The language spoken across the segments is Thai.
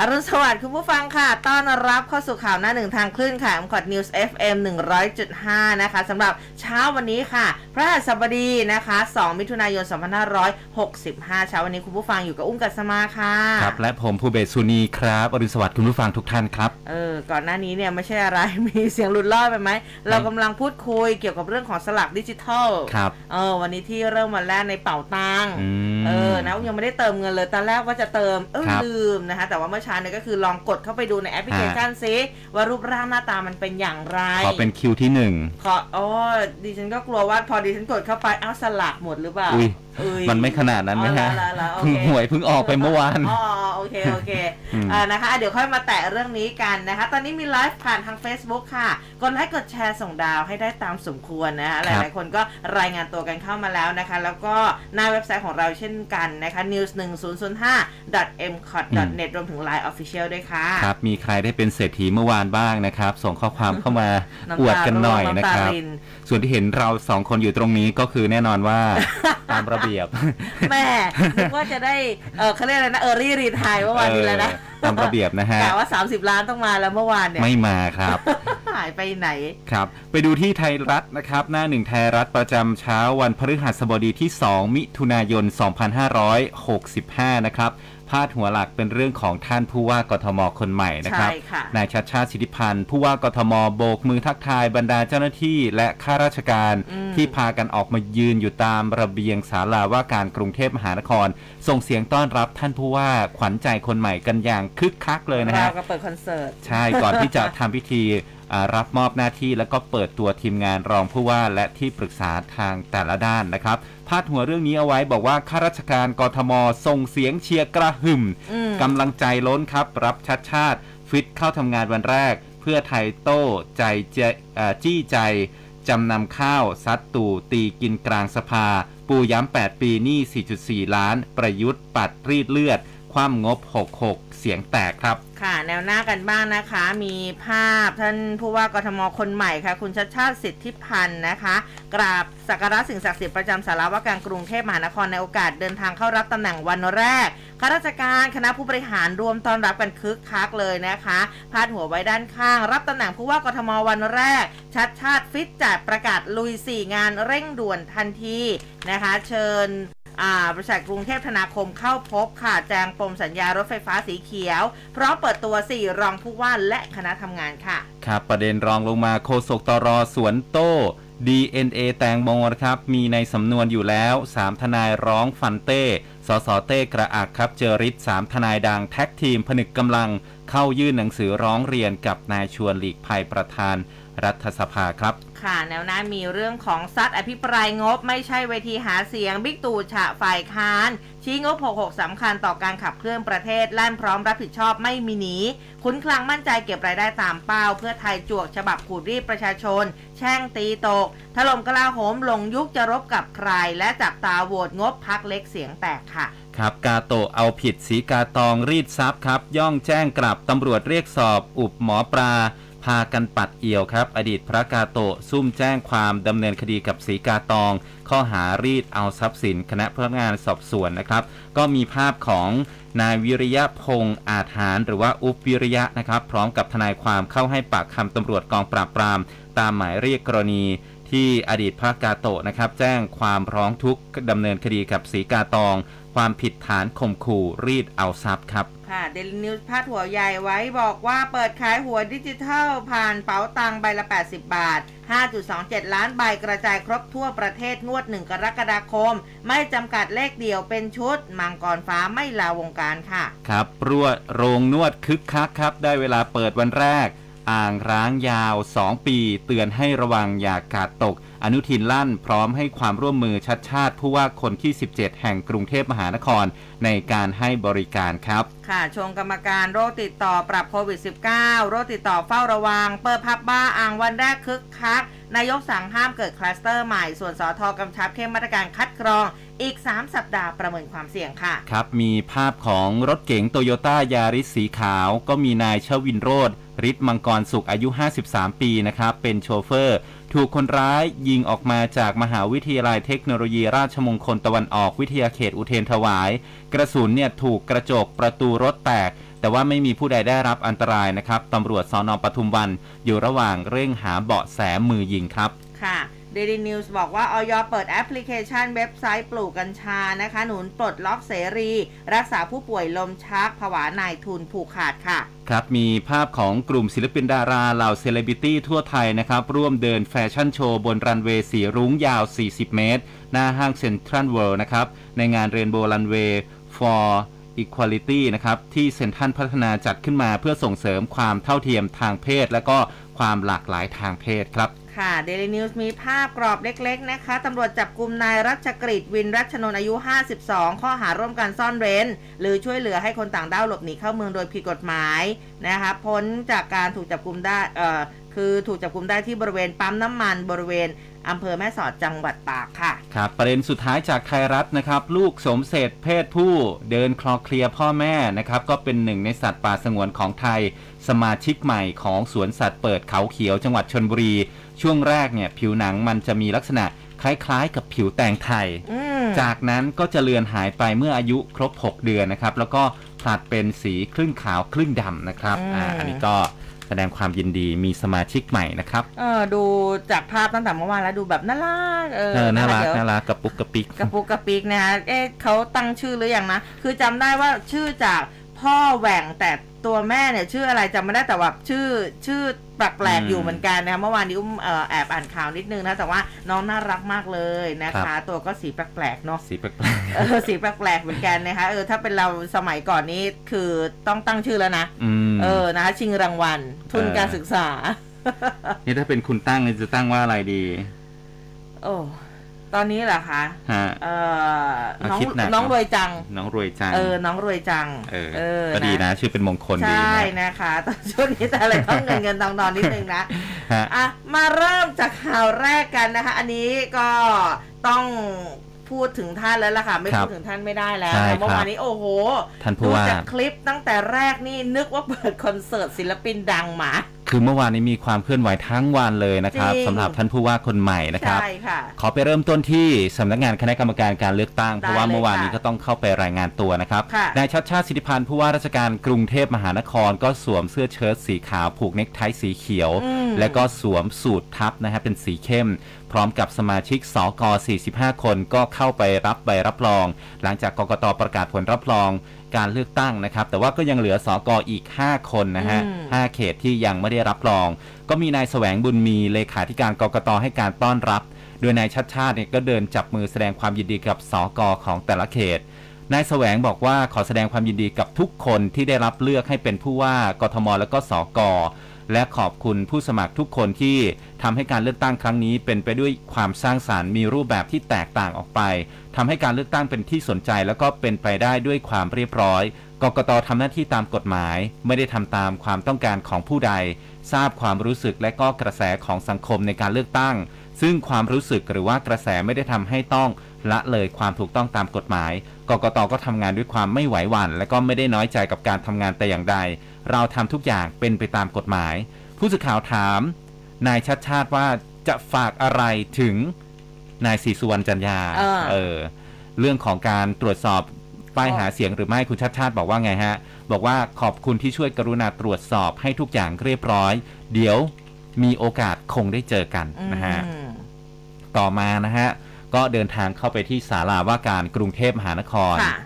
อรุณสวัสดิ์คุณผู้ฟังค่ะ ต้อนรับเข้าสู่ข่าวหน้าหนึ่งทางคลื่นค่ะมคอดนิวส์ FM 100.5 นะคะสำหรับเช้าวันนี้ค่ะ พระหัสบดีนะคะ 2 มิถุนายน 2565 เช้าวันนี้คุณผู้ฟังอยู่กับอุ้มกัสมาค่ะ ครับ และผมภูเบศสุนีครับ อรุณสวัสดิ์คุณผู้ฟังทุกท่านครับ เออ ก่อนหน้านี้เนี่ยไม่ใช่อะไร มีเสียงหลุดลอดไปไหม เรากำลังพูดคุยเกี่ยวกับเรื่องของสลักดิจิทัล ครับ เออ วันนี้ที่เริ่มวันแรกในเป่าตังค์อืมเออ นะยังไม่ได้เติมเงินเลย ตอนแรกว่าจะเติม เออครับลืมนะคะ แต่ว่าเมื่อเช้าเนี่ยก็คือลองกดเข้าไปดูในแอปพลิเคชันซิว่ารูปร่างหน้าตามันเป็นอย่างไร ขอเป็นคิวที่หนึ่งขออ๋อดิฉันก็กลัวว่าพอดิฉันกดเข้าไปเอ้าสลักหมดหรือเปล่าอุ้ยเอ้ยมันไม่ขนาดนั้นนะฮะอ๋อเหรอเหรอโอเพิ่งเคหวยเพิ่งออกไปเมื่อวานอ๋อโอเคโอเคอืมอ่านะคะอะเดี๋ยวค่อยมาแตะเรื่องนี้กันนะคะ ตอนนี้มีไลฟ์ผ่านทาง Facebook ค่ะ กดไลค์กดแชร์ส่งดาวให้ได้ตามสมควรนะคะหครับลายๆคนก็รายงานตัวกันเข้ามาแล้วนะคะ แล้วก็หน้าเว็บไซต์ของเราเช่นกันนะคะ news 1 0 0 5 m c o t net รวมถึง Line Official ด้วยค่ะ ครับ มีใครได้เป็นเศรษฐีเมื่อวานบ้างนะครับ ส่งข้อความเข้ามาน้ำตาอวดกันหน่อยร่วงนะน้ำตาครับรินส่วนที่เห็นเราสองคนอยู่ตรงนี้ก็คือแน่นอนว่าตามระเบียบแม่นึกว่าจะได้เออเขาเรียกอะไรนะเออรี่ retire เมื่อวานนี้แล้วนะเออตามระเบียบนะฮะกะว่า 30 ล้านต้องมาแล้วเมื่อวานเนี่ยไม่มาครับหายไปไหนครับ ไปดูที่ไทยรัฐนะครับ หน้าหนึ่งไทยรัฐประจำเช้าวันพฤหัสบดีที่ 2 มิถุนายน 2565 นะครับ พาดหัวหลักเป็นเรื่องของท่านผู้ว่ากทมคนใหม่นะครับใช่ค่ะนายชัชชาติสิทธิพันธุ์ผู้ว่ากทมโบกมือทักทายบรรดาเจ้าหน้าที่และข้าราชการอืมที่พากันออกมายืนอยู่ตามระเบียงศาลาว่าการกรุงเทพมหานคร ส่งเสียงต้อนรับท่านผู้ว่าขวัญใจคนใหม่กันอย่างคึกคักเลยนะเราฮะก็เปิดคอนเสิร์ต ใช่ ก่อนที่จะทำพิธีอ่า รับมอบหน้าที่แล้วก็เปิดตัวทีมงานรองผู้ว่าและที่ปรึกษาทางแต่ละด้านนะครับพาดหัวเรื่องนี้เอาไว้บอกว่าข้าราชการกทมส่งเสียงเชียร์กระหึ่มอืมกำลังใจล้นครับ รับชัดชาติ ฟิตเข้าทำงานวันแรก เพื่อไทยโต้ใจเจอ่าจี้ใจจำนำข้าวซัดตู่ตีกินกลางสภา ปูย้ำ 8 ปีหนี้ 4.4 ล้าน ประยุทธ์ปัดรีดเลือด คว่ำงบ 66 เสียงแตกครับ ค่ะ แนวหน้ากันบ้างนะคะ มีภาพท่านผู้ว่ากทมคนใหม่ค่ะ คุณชัดชาติสิทธิพันธ์นะคะ กราบสักการะสิ่งศักดิ์สิทธิ์ประจำสาราว่าการกรุงเทพมหานครในโอกาสเดินทางเข้ารับตำแหน่งวันแรกข้าราชการคณะผู้บริหารรวมต้อนรับกันคึกคักเลยนะคะ พาดหัวไว้ด้านข้าง รับตำแหน่งผู้ว่ากทมวันแรก ชัชชาติฟิตจัดประกาศลุย 4 งานเร่งด่วนทันทีนะคะ เชิญ บริษัทกรุงเทพธนาคมเข้าพบค่ะ แจงปมสัญญารถไฟฟ้าสีเขียว พร้อมเปิดตัว 4 รองผู้ว่าและคณะทำงานค่ะ ครับ ประเด็นรองลงมาโฆษกตร. สวนโต้ DNA แตงโมนะครับ มีในสำนวนอยู่แล้ว 3 ทนายร้องฟันเต้ สสเต้กระอักครับ เจอฤทธิ์ 3ทนายดังแท็กทีมผนึกกำลังเข้ายื่นหนังสือร้องเรียนกับนายชวนหลีกภัยประธาน รัฐสภาครับ ค่ะแนวหน้ามีเรื่องของซัดอภิปรายงบไม่ใช่เวทีหาเสียงบิ๊กตู่ฉะฝ่ายค้าน ชี้งบ 66 สำคัญต่อการขับเคลื่อนประเทศลั่นพร้อมรับผิดชอบไม่มีหนี คุ้นคลังมั่นใจเก็บรายได้ตามเป้า เพื่อไทยจวกฉบับขูดรีดประชาชน แช่งตีตก ถล่มกลาโหมลงยุคจะรบกับใคร และจับตาโหวตงบพักเล็กเสียงแตกค่ะครับกาโตะเอาผิดสีกาตองรีดทรัพย์ครับ ย่องแจ้งกลับตำรวจเรียกสอบอุบหมอปลาพากันปัดเอี่ยวครับ อดีตพระกาโตะซุ่มแจ้งความดำเนินคดีกับสีกาตอง ข้อหารีดเอาทรัพย์สินคณะพนักงานสอบสวนนะครับ ก็มีภาพของนายวิริยะพงษ์อาจหาร หรือว่าอุปวิริยะนะครับ พร้อมกับทนายความเข้าให้ปากคำตำรวจกองปราบปราม ตามหมายเรียกกรณีที่อดีตพระกาโตะนะครับ แจ้งความร้องทุกข์ดำเนินคดีกับสีกาตอง ความผิดฐานข่มขู่รีดเอาทรัพย์ครับ ค่ะเดลินิวส์พาดหัวใหญ่ไว้บอกว่าเปิดขายหัวดิจิทัล ผ่านเป๋าตังใบละ 80 บาท 5.27 ล้านใบกระจายครบทั่วประเทศงวด 1 กรกฎาคม ไม่จำกัดเลขเดียวเป็นชุด มังกรฟ้าไม่ลาวงการค่ะ ครับรวดโรงนวดคึกคักครับ ได้เวลาเปิดวันแรก อ่างร้างยาว 2 ปี เตือนให้ระวังอย่าการ์ดตก อนุทินลั่นพร้อมให้ความร่วมมือชัชชาติผู้ว่าคนที่ 17 แห่งกรุงเทพมหานครในการให้บริการครับ ค่ะ ชงกรรมการโรคติดต่อปรับโควิด -19 โรคติดต่อเฝ้าระวัง เปิดผับบาร์อ่างวันแรกคึกคัก นายกสั่งห้ามเกิดคลัสเตอร์ใหม่ ส่วนสอทอกำชับเข้มมาตรการคัดกรองอีก 3 สัปดาห์ประเมินความเสี่ยงค่ะ ครับ มีภาพของรถเก๋งโตโยต้ายาริสสีขาว ก็มีนายชวินโรธฤทธิ์มังกรสุขอายุ 53 ปีนะครับ เป็นโชเฟอร์ ถูกคนร้ายยิงออกมาจากมหาวิทยาลัยเทคโนโลยีราชมงคลตะวันออกวิทยาเขตอุเทนถวาย กระสุนเนี่ยถูกกระจกประตูรถแตก แต่ว่าไม่มีผู้ใดได้รับอันตรายนะครับตำรวจสอนอปทุมวัน อยู่ระหว่างเร่งหาเบาะแสมือยิงครับ ค่ะ Daily News บอกว่าอย.เปิดแอปพลิเคชันเว็บไซต์ปลูกกัญชานะคะ หนุนปลดล็อกเสรี รักษาผู้ป่วยลมชักผวานายทุนผูกขาดค่ะ ครับ มีภาพของกลุ่มศิลปินดาราเหล่าเซเลบริตี้ทั่วไทยนะครับ ร่วมเดินแฟชั่นโชว์บนรันเวย์สีรุ้งยาว 40 เมตร หน้าห้างเซ็นทรัลเวิลด์นะครับ ในงานเรนโบว์รันเวย์ for Equality นะครับที่เซ็นทรัลพัฒนาจัดขึ้นมาเพื่อส่งเสริมความเท่าเทียมทางเพศ และก็ความหลากหลายทางเพศครับ ค่ะ Daily News มีภาพกรอบเล็ก ๆ นะคะตำรวจจับกลุ่มนายรัชกฤษวินรัชนน์อายุ 52 ข้อหาร่วมกันซ่อนเร้น หรือช่วยเหลือให้คนต่างด้าวหลบหนีเข้าเมืองโดยผิดกฎหมายนะคะพ้นจากการถูกจับกลุ่มได้เอ่อคือถูกจับกลุ่มได้ที่บริเวณปั๊มน้ำมันบริเวณอำเภอแม่สอดจังหวัดตากค่ะ ครับประเด็นสุดท้ายจากไทยรัฐนะครับ ลูกสมเสร็จเพศผู้เดินคลอเคลียร์พ่อแม่นะครับ ก็เป็นหนึ่งในสัตว์ป่าสงวนของไทย สมาชิกใหม่ของสวนสัตว์เปิดเขาเขียวจังหวัดชนบุรี ช่วงแรกเนี่ยผิวหนังมันจะมีลักษณะคล้ายๆ กับผิวแตงไทย อืมจากนั้นก็จะเลือนหายไปเมื่ออายุครบ 6 เดือนนะครับ แล้วก็ผลัดเป็นสีครึ่งขาวครึ่งดำนะครับอืมอ่าอันนี้ก็แสดงความยินดีมีสมาชิกใหม่นะครับ เออดูจากภาพตั้งแต่เมื่อวานแล้วดูแบบน่ารักเออเออน่ารักเดี๋ยว น่ารักกระปุกกระปิก กระปุกกระปิกนะคะเอ๊ะเขาตั้งชื่อหรือยังนะ คือจำได้ว่าชื่อจากพ่อแหว่งแต่ ตัวแม่เนี่ยชื่ออะไรจำไม่ได้แต่ว่าชื่อชื่อแปลกอืมๆอยู่เหมือนกันนะคะเมื่อวานนี้อุ้มเอ่อแอบอ่านข่าวนิดนึงนะแต่ว่าน้องน่ารักมากเลยนะครัคะบตัวก็สีแปลกๆเนาะสีแปลกเออสีแปลกๆเหมือนกันนะคะเออถ้าเป็นเราสมัยก่อนนี้คือต้องตั้งชื่อแล้วนะๆอืมเออนะคะชิงรางวัล ทุนเออการศึกษานี่ถ้าเป็นคุณตั้งเนี่ยจะตั้งว่าอะไรดี โอ้ ตอนนี้เหรอคะฮะ เออเอาน้องคิดหนัก น้องเนอะรวยจัง น้องรวยจัง เออ น้องรวยจังเออ ก็ดีนะ ชื่อเป็นมงคลดีใช่นะนะคะตอนช่วงนี้แต่อะไรต้องเงินเงินทองทองนิดนึงนะ ฮะ อะ มาเริ่มจากข่าวแรกกันนะคะ อันนี้ก็ต้องพูดถึงท่านแล้วล่ะค่ะ ไม่ครับพูดถึงท่านไม่ได้แล้วใช่นะเมื่อครับ วานนี้โอ้โห ท่านผู้ดูว่า จากคลิปตั้งแต่แรกนี่นึกว่าเปิดคอนเสิร์ตศิลปินดังหมา คือเมื่อวานนี้มีความเคลื่อนไหวทั้งวันเลยนะครับจริง สำหรับท่านผู้ว่าคนใหม่นะครับ ใช่ค่ะ ขอไปเริ่มต้นที่สำนักงานคณะกรรมการการเลือกตั้ง ได้เพราะว่าเลยเมื่อวานนี้ค่ะก็ต้องเข้าไปรายงานตัวนะครับค่ะ นายชัดชาติสิทธิพันธ์ผู้ว่าราชการกรุงเทพมหานคร ก็สวมเสื้อเชิ้ตสีขาวผูกเนคไทสีเขียวอืมและก็สวมสูททับนะฮะเป็นสีเข้ม พร้อมกับสมาชิกสก45 คนก็เข้าไปรับใบรับรอง หลังจากกกตประกาศผลรับรอง การเลือกตั้งนะครับ แต่ว่าก็ยังเหลือสกอีก 5 คนนะฮะอืมห้าเขตที่ยังไม่ได้รับรอง ก็มีนายแสวงบุญมีเลขาธิการกกตให้การต้อนรับ โดยนายชัดชาติเนี่ยก็เดินจับมือแสดงความยินดีกับสกของแต่ละเขตนายแสวงบอกว่าขอแสดงความยินดีกับทุกคนที่ได้รับเลือกให้เป็นผู้ว่ากทมและก็สก และขอบคุณผู้สมัครทุกคนที่ทำให้การเลือกตั้งครั้งนี้ เป็นไปด้วยความสร้างสารรค์มีรูปแบบที่แตกต่างออกไปทำให้การเลือกตั้งเป็นที่สนใจ แล้วก็เป็นไปได้ด้วยความเรียบร้อยกกตทำหน้าที่ตามกฎหมาย ไม่ได้ทำตามความต้องการของผู้ใด ทราบความรู้สึกและก็กระแสของสังคมในการเลือกตั้ง ซึ่งความรู้สึกหรือว่ากระแสไม่ได้ทำให้ต้องละเลยความถูกต้องตามกฎหมาย กกตก็ทำงานด้วยความไม่ไหวหวั่นและก็ไม่ได้น้อยใจกับการทำงานแต่อย่างใด เราทำทุกอย่างเป็นไปตามกฎหมาย ผู้สื่อข่าวถาม นายชัดชาติว่าจะฝากอะไรถึงนายศรีสุวรรณจันยาเออเออ เรื่องของการตรวจสอบป้ายหาเสียงหรือไม่คุณชัดชาติบอกว่าไงฮะ บอกว่าขอบคุณที่ช่วยกรุณาตรวจสอบให้ทุกอย่างเรียบร้อย เดี๋ยวมีโอกาสคงได้เจอกันนะฮะอืมต่อมานะฮะ ก็เดินทางเข้าไปที่ศาลาว่าการกรุงเทพมหานครค่ะ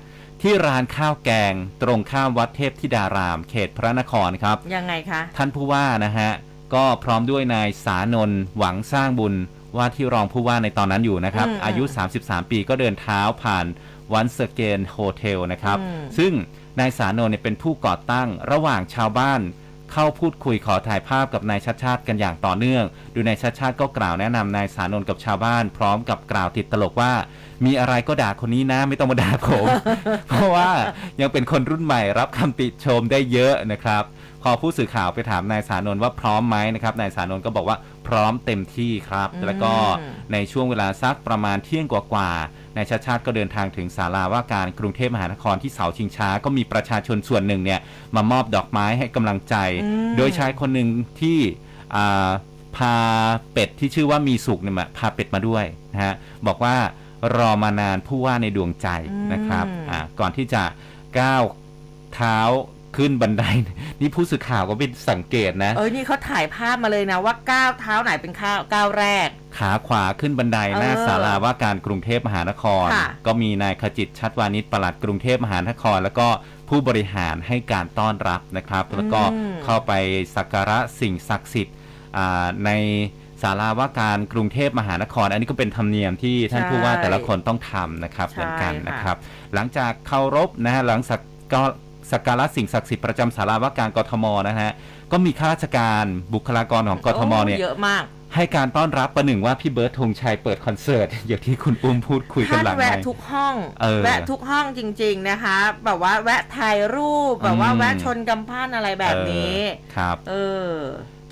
ที่ร้านข้าวแกงตรงข้ามวัดเทพธิดาราม เขตพระนครครับ ยังไงคะ ท่านผู้ว่านะฮะ ก็พร้อมด้วยนายสานนท์หวังสร้างบุญว่าที่รองผู้ว่าในตอนนั้นอยู่นะครับอืมอายุ 33 ปีก็เดินเท้าผ่านOnce Again Hostel นะครับอืมซึ่งนายศานนท์เนี่ยเป็นผู้ก่อตั้งระหว่างชาวบ้าน เข้าพูดคุยขอถ่ายภาพกับนายชัชชาติกันอย่างต่อเนื่องโดยนายชัชชาติก็กล่าวแนะนำนายศานนท์กับชาวบ้าน พร้อมกับกล่าวติดตลกว่า มีอะไรก็ด่าคนนี้นะ ไม่ต้องมาด่าผม เพราะว่ายังเป็นคนรุ่นใหม่รับคำติชมได้เยอะนะครับ พอผู้สื่อข่าวไปถามนายศานนท์ว่าพร้อมไหมนะครับนายศานนท์ก็บอกว่าพร้อมเต็มที่ครับอืมแล้วก็ในช่วงเวลาสักประมาณเที่ยงกว่าๆ นายชาติชาติก็เดินทางถึงศาลาว่าการกรุงเทพมหานครที่เสาชิงช้า ก็มีประชาชนส่วนหนึ่งเนี่ยมามอบดอกไม้ให้กำลังใจอืมโดยชายคนหนึ่งที่อ่าพาเป็ดที่ชื่อว่ามีสุขเนี่ยมาพาเป็ดมาด้วยนะฮะบอกว่ารอมานานผู้ว่าในดวงใจนะครับอ่าก่อนที่จะก้าวเท้า ขึ้นบันได นี่ผู้สื่อข่าวก็ไปสังเกตนะ เอ้ยนี่เขาถ่ายภาพมาเลยนะว่าก้าวเท้าไหนเป็นข้าวก้าวแรก ขาขวาขึ้นบันไดหน้าเออศาลาว่าการกรุงเทพมหานครค่ะก็มีนายขจิตชัดวานิชปลัดกรุงเทพมหานคร แล้วก็ผู้บริหารให้การต้อนรับนะครับ แล้วก็อืมเข้าไปสักการะสิ่งศักดิ์สิทธิ์อ่าในศาลาว่าการกรุงเทพมหานคร อันนี้ก็เป็นธรรมเนียมที่ท่านผู้ว่าแต่ละคนต้องทำนะครับใช่เหมือนกันค่ะนะครับ หลังจากเคารพนะฮะหลังสักก็ สักการะสิ่งศักดิ์สิทธิ์ประจำศาลาว่าการกทมนะฮะก็มีข้าราชการบุคลากรของกทมเนี่ยโอ้เยอะมากให้การต้อนรับประหนึ่งว่าพี่เบิร์ดธงชัยเปิดคอนเสิร์ต อย่างที่คุณอุ้มพูดคุยกันท่านหลังแวะไมค์ ทุกห้องเออแวะทุกห้องจริง ๆนะคะ แบบว่าแวะถ่ายรูปแบบว่าอืม แวะชนกำปั้นอะไรแบบนี้เออครับ เออ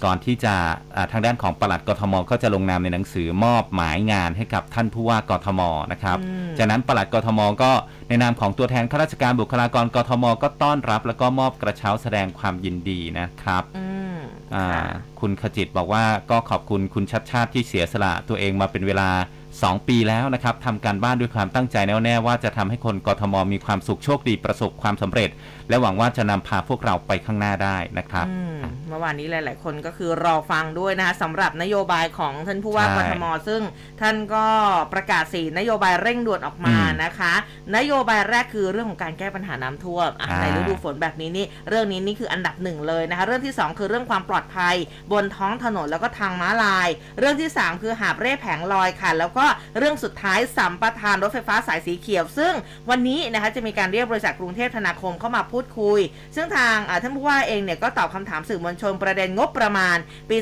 ก่อนที่จะอ่าทางด้านของปลัดกทมก็จะลงนามในหนังสือมอบหมายงานให้กับท่านผู้ว่ากทมนะครับอืมจากนั้นปลัดกทมก็ในนามของตัวแทนข้าราชการบุคลากรกทม ก็ต้อนรับแล้วก็มอบกระเช้าแสดงความยินดีนะครับอืมอ่าค่ะคุณขจิตบอกว่าก็ขอบคุณคุณชัดชาติที่เสียสละตัวเองมาเป็นเวลา 2 ปีแล้วนะครับทำการบ้านด้วยความตั้งใจแน่วแน่ว่าจะทำให้คนกทมมีความสุขโชคดีประสบความสำเร็จ และหวังว่าจะนำพาพวกเราไปข้างหน้าได้นะครับอืมเมื่อวานนี้หลาย ๆ คนก็คือรอฟังด้วยนะคะสำหรับนโยบายของท่านผู้ว่าใช่กทม ซึ่งท่านก็ประกาศสีนโยบายเร่งด่วนออกมาอืมนะคะ นโยบายแรกคือเรื่องของการแก้ปัญหาน้ำท่วมอะอ่าในฤดูฝนแบบนี้นี่เรื่องนี้นี่คืออันดับหนึ่งเลยนะคะ เรื่องที่สองคือเรื่องความปลอดภัย บนท้องถนนแล้วก็ทางม้าลาย เรื่องที่สามคือหาบเร่แผงลอยค่ะ แล้วก็เรื่องสุดท้ายสัมปทานรถไฟฟ้าสายสีเขียว ซึ่งวันนี้นะคะจะมีการเรียกบริษัทกรุงเทพธนาคมเข้ามาพูดคุย ซึ่งทางท่านผู้ว่าเองเนี่ยก็ตอบคำถามสื่อมวลชนประเด็นงบประมาณ ปี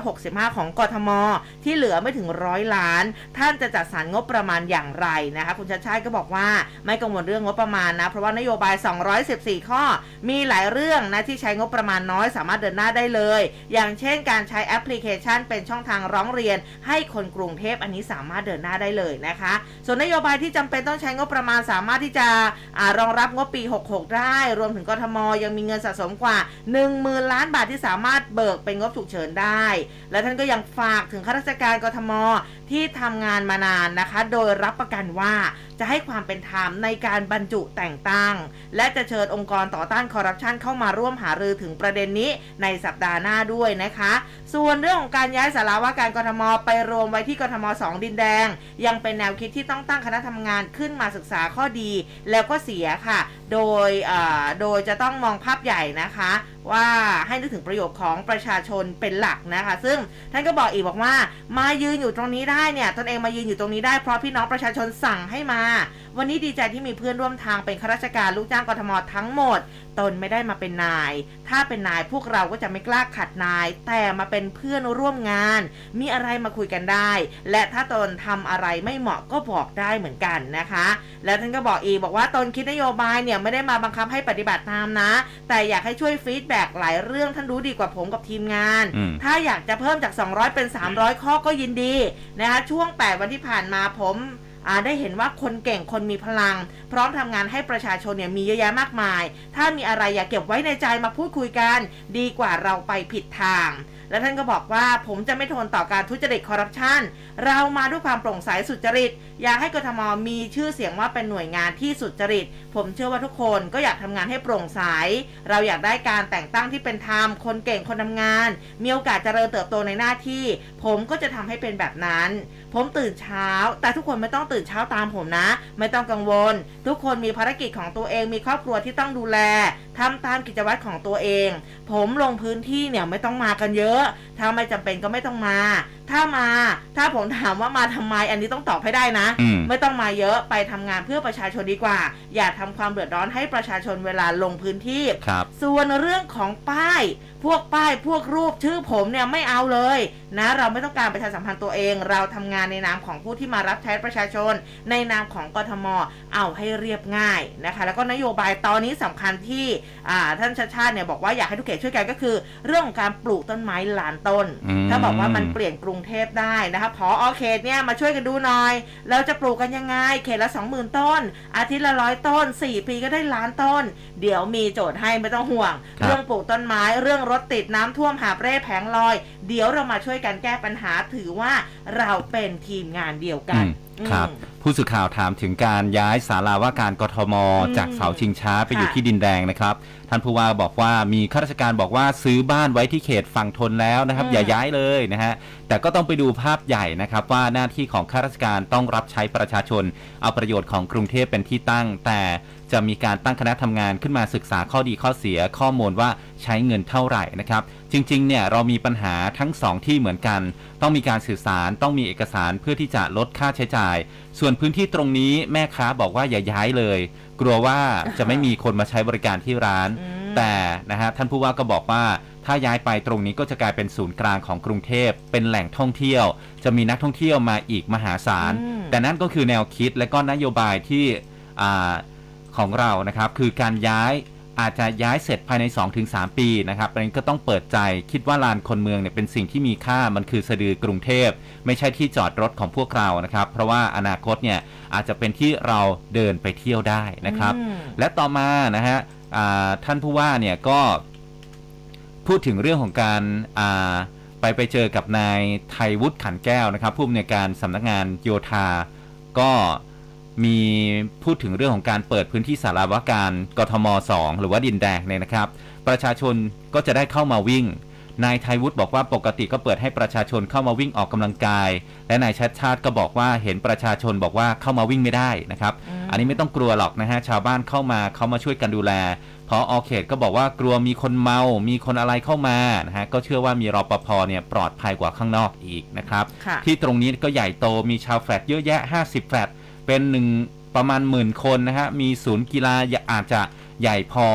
2565 ของกทม ที่เหลือไม่ถึงร้อยล้าน ท่านจะจัดสรรงบประมาณอย่างไรนะคะคุณชาติชาติก็บอกว่าไม่กังวลเรื่องงบประมาณนะ เพราะว่านโยบาย 214 ข้อ มีหลายเรื่องนะที่ใช้งบประมาณน้อยสามารถเดินหน้าได้เลย อย่างเช่นการใช้แอปพลิเคชัน เป็นช่องทางร้องเรียน ให้คนกรุงเทพอันนี้สามารถเดินหน้าได้เลยนะคะ ส่วนนโยบายที่จำเป็นต้องใช้งบประมาณสามารถที่จะอรองรับงบปี 66 ได้รวมถึงกทมยังมีเงินสะสมกว่า 10,000 ล้านบาทที่สามารถเบิกเป็นงบฉุกเฉินได้ และท่านก็ยังฝากถึงข้าราชการกทมที่ทำงานมานานนะคะ โดยรับประกันว่าจะให้ความเป็นธรรมในการบรรจุแต่งตั้ง และจะเชิญองค์กรต่อต้านคอร์รัปชันเข้ามาร่วมหารือถึงประเด็นนี้ในสัปดาห์หน้าด้วยนะคะ ส่วนเรื่องของการย้ายสาราว่าการกทม ไปรวมไว้ที่กทมสองดินแดง ยังเป็นแนวคิดที่ต้องตั้งคณะทำงานขึ้นมาศึกษาข้อดี แล้วก็เสียค่ะ โดยเโดยจะต้องมองภาพใหญ่นะคะ ว่าให้นึกถึงประโยชน์ของประชาชนเป็นหลักนะคะ ซึ่งท่านก็บอกอีกบอกว่า มายืนอยู่ตรงนี้ได้เนี่ยตนเองมายืนอยู่ตรงนี้ได้เพราะพี่น้องประชาชนสั่งให้มา วันนี้ดีใจที่มีเพื่อนร่วมทางเป็นข้าราชการลูกจ้างกทมทั้งหมด ตนไม่ได้มาเป็นนาย ถ้าเป็นนายพวกเราก็จะไม่กล้าขัดนาย แต่มาเป็นเพื่อนร่วมงาน มีอะไรมาคุยกันได้ และถ้าตนทำอะไรไม่เหมาะก็บอกได้เหมือนกันนะคะ แล้วท่านก็บอกอีกบอกว่าตนคิดนโยบายเนี่ยไม่ได้มาบังคับให้ปฏิบัติตามนะ แต่อยากให้ช่วย feedback หลายเรื่องท่านรู้ดีกว่าผมกับทีมงานอืมถ้าอยากจะเพิ่มจาก 200 เป็น 300 ข้อก็ยินดีนะคะช่วง 8 วันที่ผ่านมาผมอ่าได้เห็นว่าคนเก่งคนมีพลัง พร้อมทำงานให้ประชาชนเนี่ยมีเยอะแยะมากมาย ถ้ามีอะไรอย่าเก็บไว้ในใจมาพูดคุยกัน ดีกว่าเราไปผิดทาง และท่านก็บอกว่าผมจะไม่ทนต่อการทุจริตคอร์รัปชันเรามาด้วยความโปร่งใสสุจริต อยากให้กทมมีชื่อเสียงว่าเป็นหน่วยงานที่สุจริต ผมเชื่อว่าทุกคนก็อยากทำงานให้โปร่งใส เราอยากได้การแต่งตั้งที่เป็นธรรม คนเก่งคนทำงาน มีโอกาสเจริญเติบโตในหน้าที่ ผมก็จะทำให้เป็นแบบนั้น ผมตื่นเช้า แต่ทุกคนไม่ต้องตื่นเช้าตามผมนะ ไม่ต้องกังวล ทุกคนมีภารกิจของตัวเอง มีครอบครัวที่ต้องดูแลทำตามกิจวัตรของตัวเอง ผมลงพื้นที่เนี่ยไม่ต้องมากันเยอะ ถ้าไม่จำเป็นก็ไม่ต้องมา ถ้ามาถ้าผมถามว่ามาทำไม อันนี้ต้องตอบให้ได้นะอืมไม่ต้องมาเยอะไปทำงานเพื่อประชาชนดีกว่า อย่าทำความเดือดร้อนให้ประชาชนเวลาลงพื้นที่ครับส่วนเรื่องของป้าย พวกป้ายพวกรูปชื่อผมเนี่ยไม่เอาเลย นะ เราไม่ต้องการประชาสัมพันธ์ตัวเอง เราทำงานในนามของผู้ที่มารับใช้ประชาชน ในนามของกทมเอาให้เรียบง่ายนะคะ แล้วก็นโยบายตอนนี้สำคัญที่อ่าท่านชาติชาติเนี่ยบอกว่าอยากให้ทุกเขตช่วยกันก็คือ เรื่องของการปลูกต้นไม้ล้านต้นอืมถ้าบอกว่ามันเปลี่ยนกรุงเทพได้นะคะพออเขตเนี่ยมาช่วยกันดูหน่อย เราจะปลูกกันยังไง เขตละ20,000 ต้น อาทิตย์ละร้อยต้น 4 ปีก็ได้ล้านต้น เดี๋ยวมีโจทย์ให้ไม่ต้องห่วงครับเรื่องปลูกต้นไม้ เรื่องรถติดน้ำท่วมหาบเร่แผงลอย เดี๋ยวเรามาช่วยกันแก้ปัญหาถือว่าเราเป็นทีมงานเดียวกันอืม ครับอืมผู้สื่อข่าวถามถึงการย้ายศาลาว่าการกทมอืมจากเสาชิงช้าไปอยู่ค่ะที่ดินแดงนะครับ ท่านผู้ว่าบอกว่ามีข้าราชการบอกว่าซื้อบ้านไว้ที่เขตฝั่งทนแล้วนะครับอืมอย่าย้ายเลยนะฮะแต่ก็ต้องไปดูภาพใหญ่นะครับ ว่าหน้าที่ของข้าราชการต้องรับใช้ประชาชน เอาประโยชน์ของกรุงเทพเป็นที่ตั้งแต่ จะมีการตั้งคณะทำงานขึ้นมาศึกษาข้อดีข้อเสียข้อมูลว่าใช้เงินเท่าไหร่นะครับ จริง ๆ เนี่ยเรามีปัญหาทั้งสองที่เหมือนกัน ต้องมีการสื่อสารต้องมีเอกสารเพื่อที่จะลดค่าใช้จ่าย ส่วนพื้นที่ตรงนี้แม่ค้าบอกว่าอย่าย้ายเลย กลัวว่าจะไม่มีคนมาใช้บริการที่ร้านอืมแต่นะฮะท่านผู้ว่าก็บอกว่าถ้าย้ายไปตรงนี้ก็จะกลายเป็นศูนย์กลางของกรุงเทพ เป็นแหล่งท่องเที่ยว จะมีนักท่องเที่ยวมาอีกมหาศาลอืมแต่นั่นก็คือแนวคิดและก็นโยบายที่อ่า ของเรานะครับ คือการย้ายอาจจะย้ายเสร็จภายใน 2-3 ปีนะครับอันนี้ก็ต้องเปิดใจคิดว่าลานคนเมืองเนี่ยเป็นสิ่งที่มีค่ามันคือสะดือกรุงเทพ ไม่ใช่ที่จอดรถของพวกเรานะครับ เพราะว่าอนาคตเนี่ยอาจจะเป็นที่เราเดินไปเที่ยวได้นะครับอืมและต่อมานะฮะอ่าท่านผู้ว่าเนี่ยก็พูดถึงเรื่องของการอ่าไปไปเจอกับนายไทยวุฒิขันแก้วนะครับผู้อำนวยการสำนักงานโยธาก็ มีพูดถึงเรื่องของการเปิดพื้นที่ศาลาว่าการกทม 2 หรือว่าดินแดงเนี่ยนะครับ ประชาชนก็จะได้เข้ามาวิ่ง นายไทยวุฒิบอกว่าปกติก็เปิดให้ประชาชนเข้ามาวิ่งออกกำลังกาย และนายชัชชาติก็บอกว่าเห็นประชาชนบอกว่าเข้ามาวิ่งไม่ได้นะครับอืมอันนี้ไม่ต้องกลัวหรอกนะฮะชาวบ้านเข้ามาเขามาช่วยกันดูแลพออเขตก็บอกว่ากลัวมีคนเมา มีคนอะไรเข้ามานะฮะ ก็เชื่อว่ามีรปภเนี่ยปลอดภัยกว่าข้างนอกอีกนะครับค่ะที่ตรงนี้ก็ใหญ่โตมีชาวแฟลตเยอะแยะ 50 แฟลต เป็นหนึ่งประมาณหมื่นคนนะฮะ มีศูนย์กีฬาอาจจะใหญ่พอ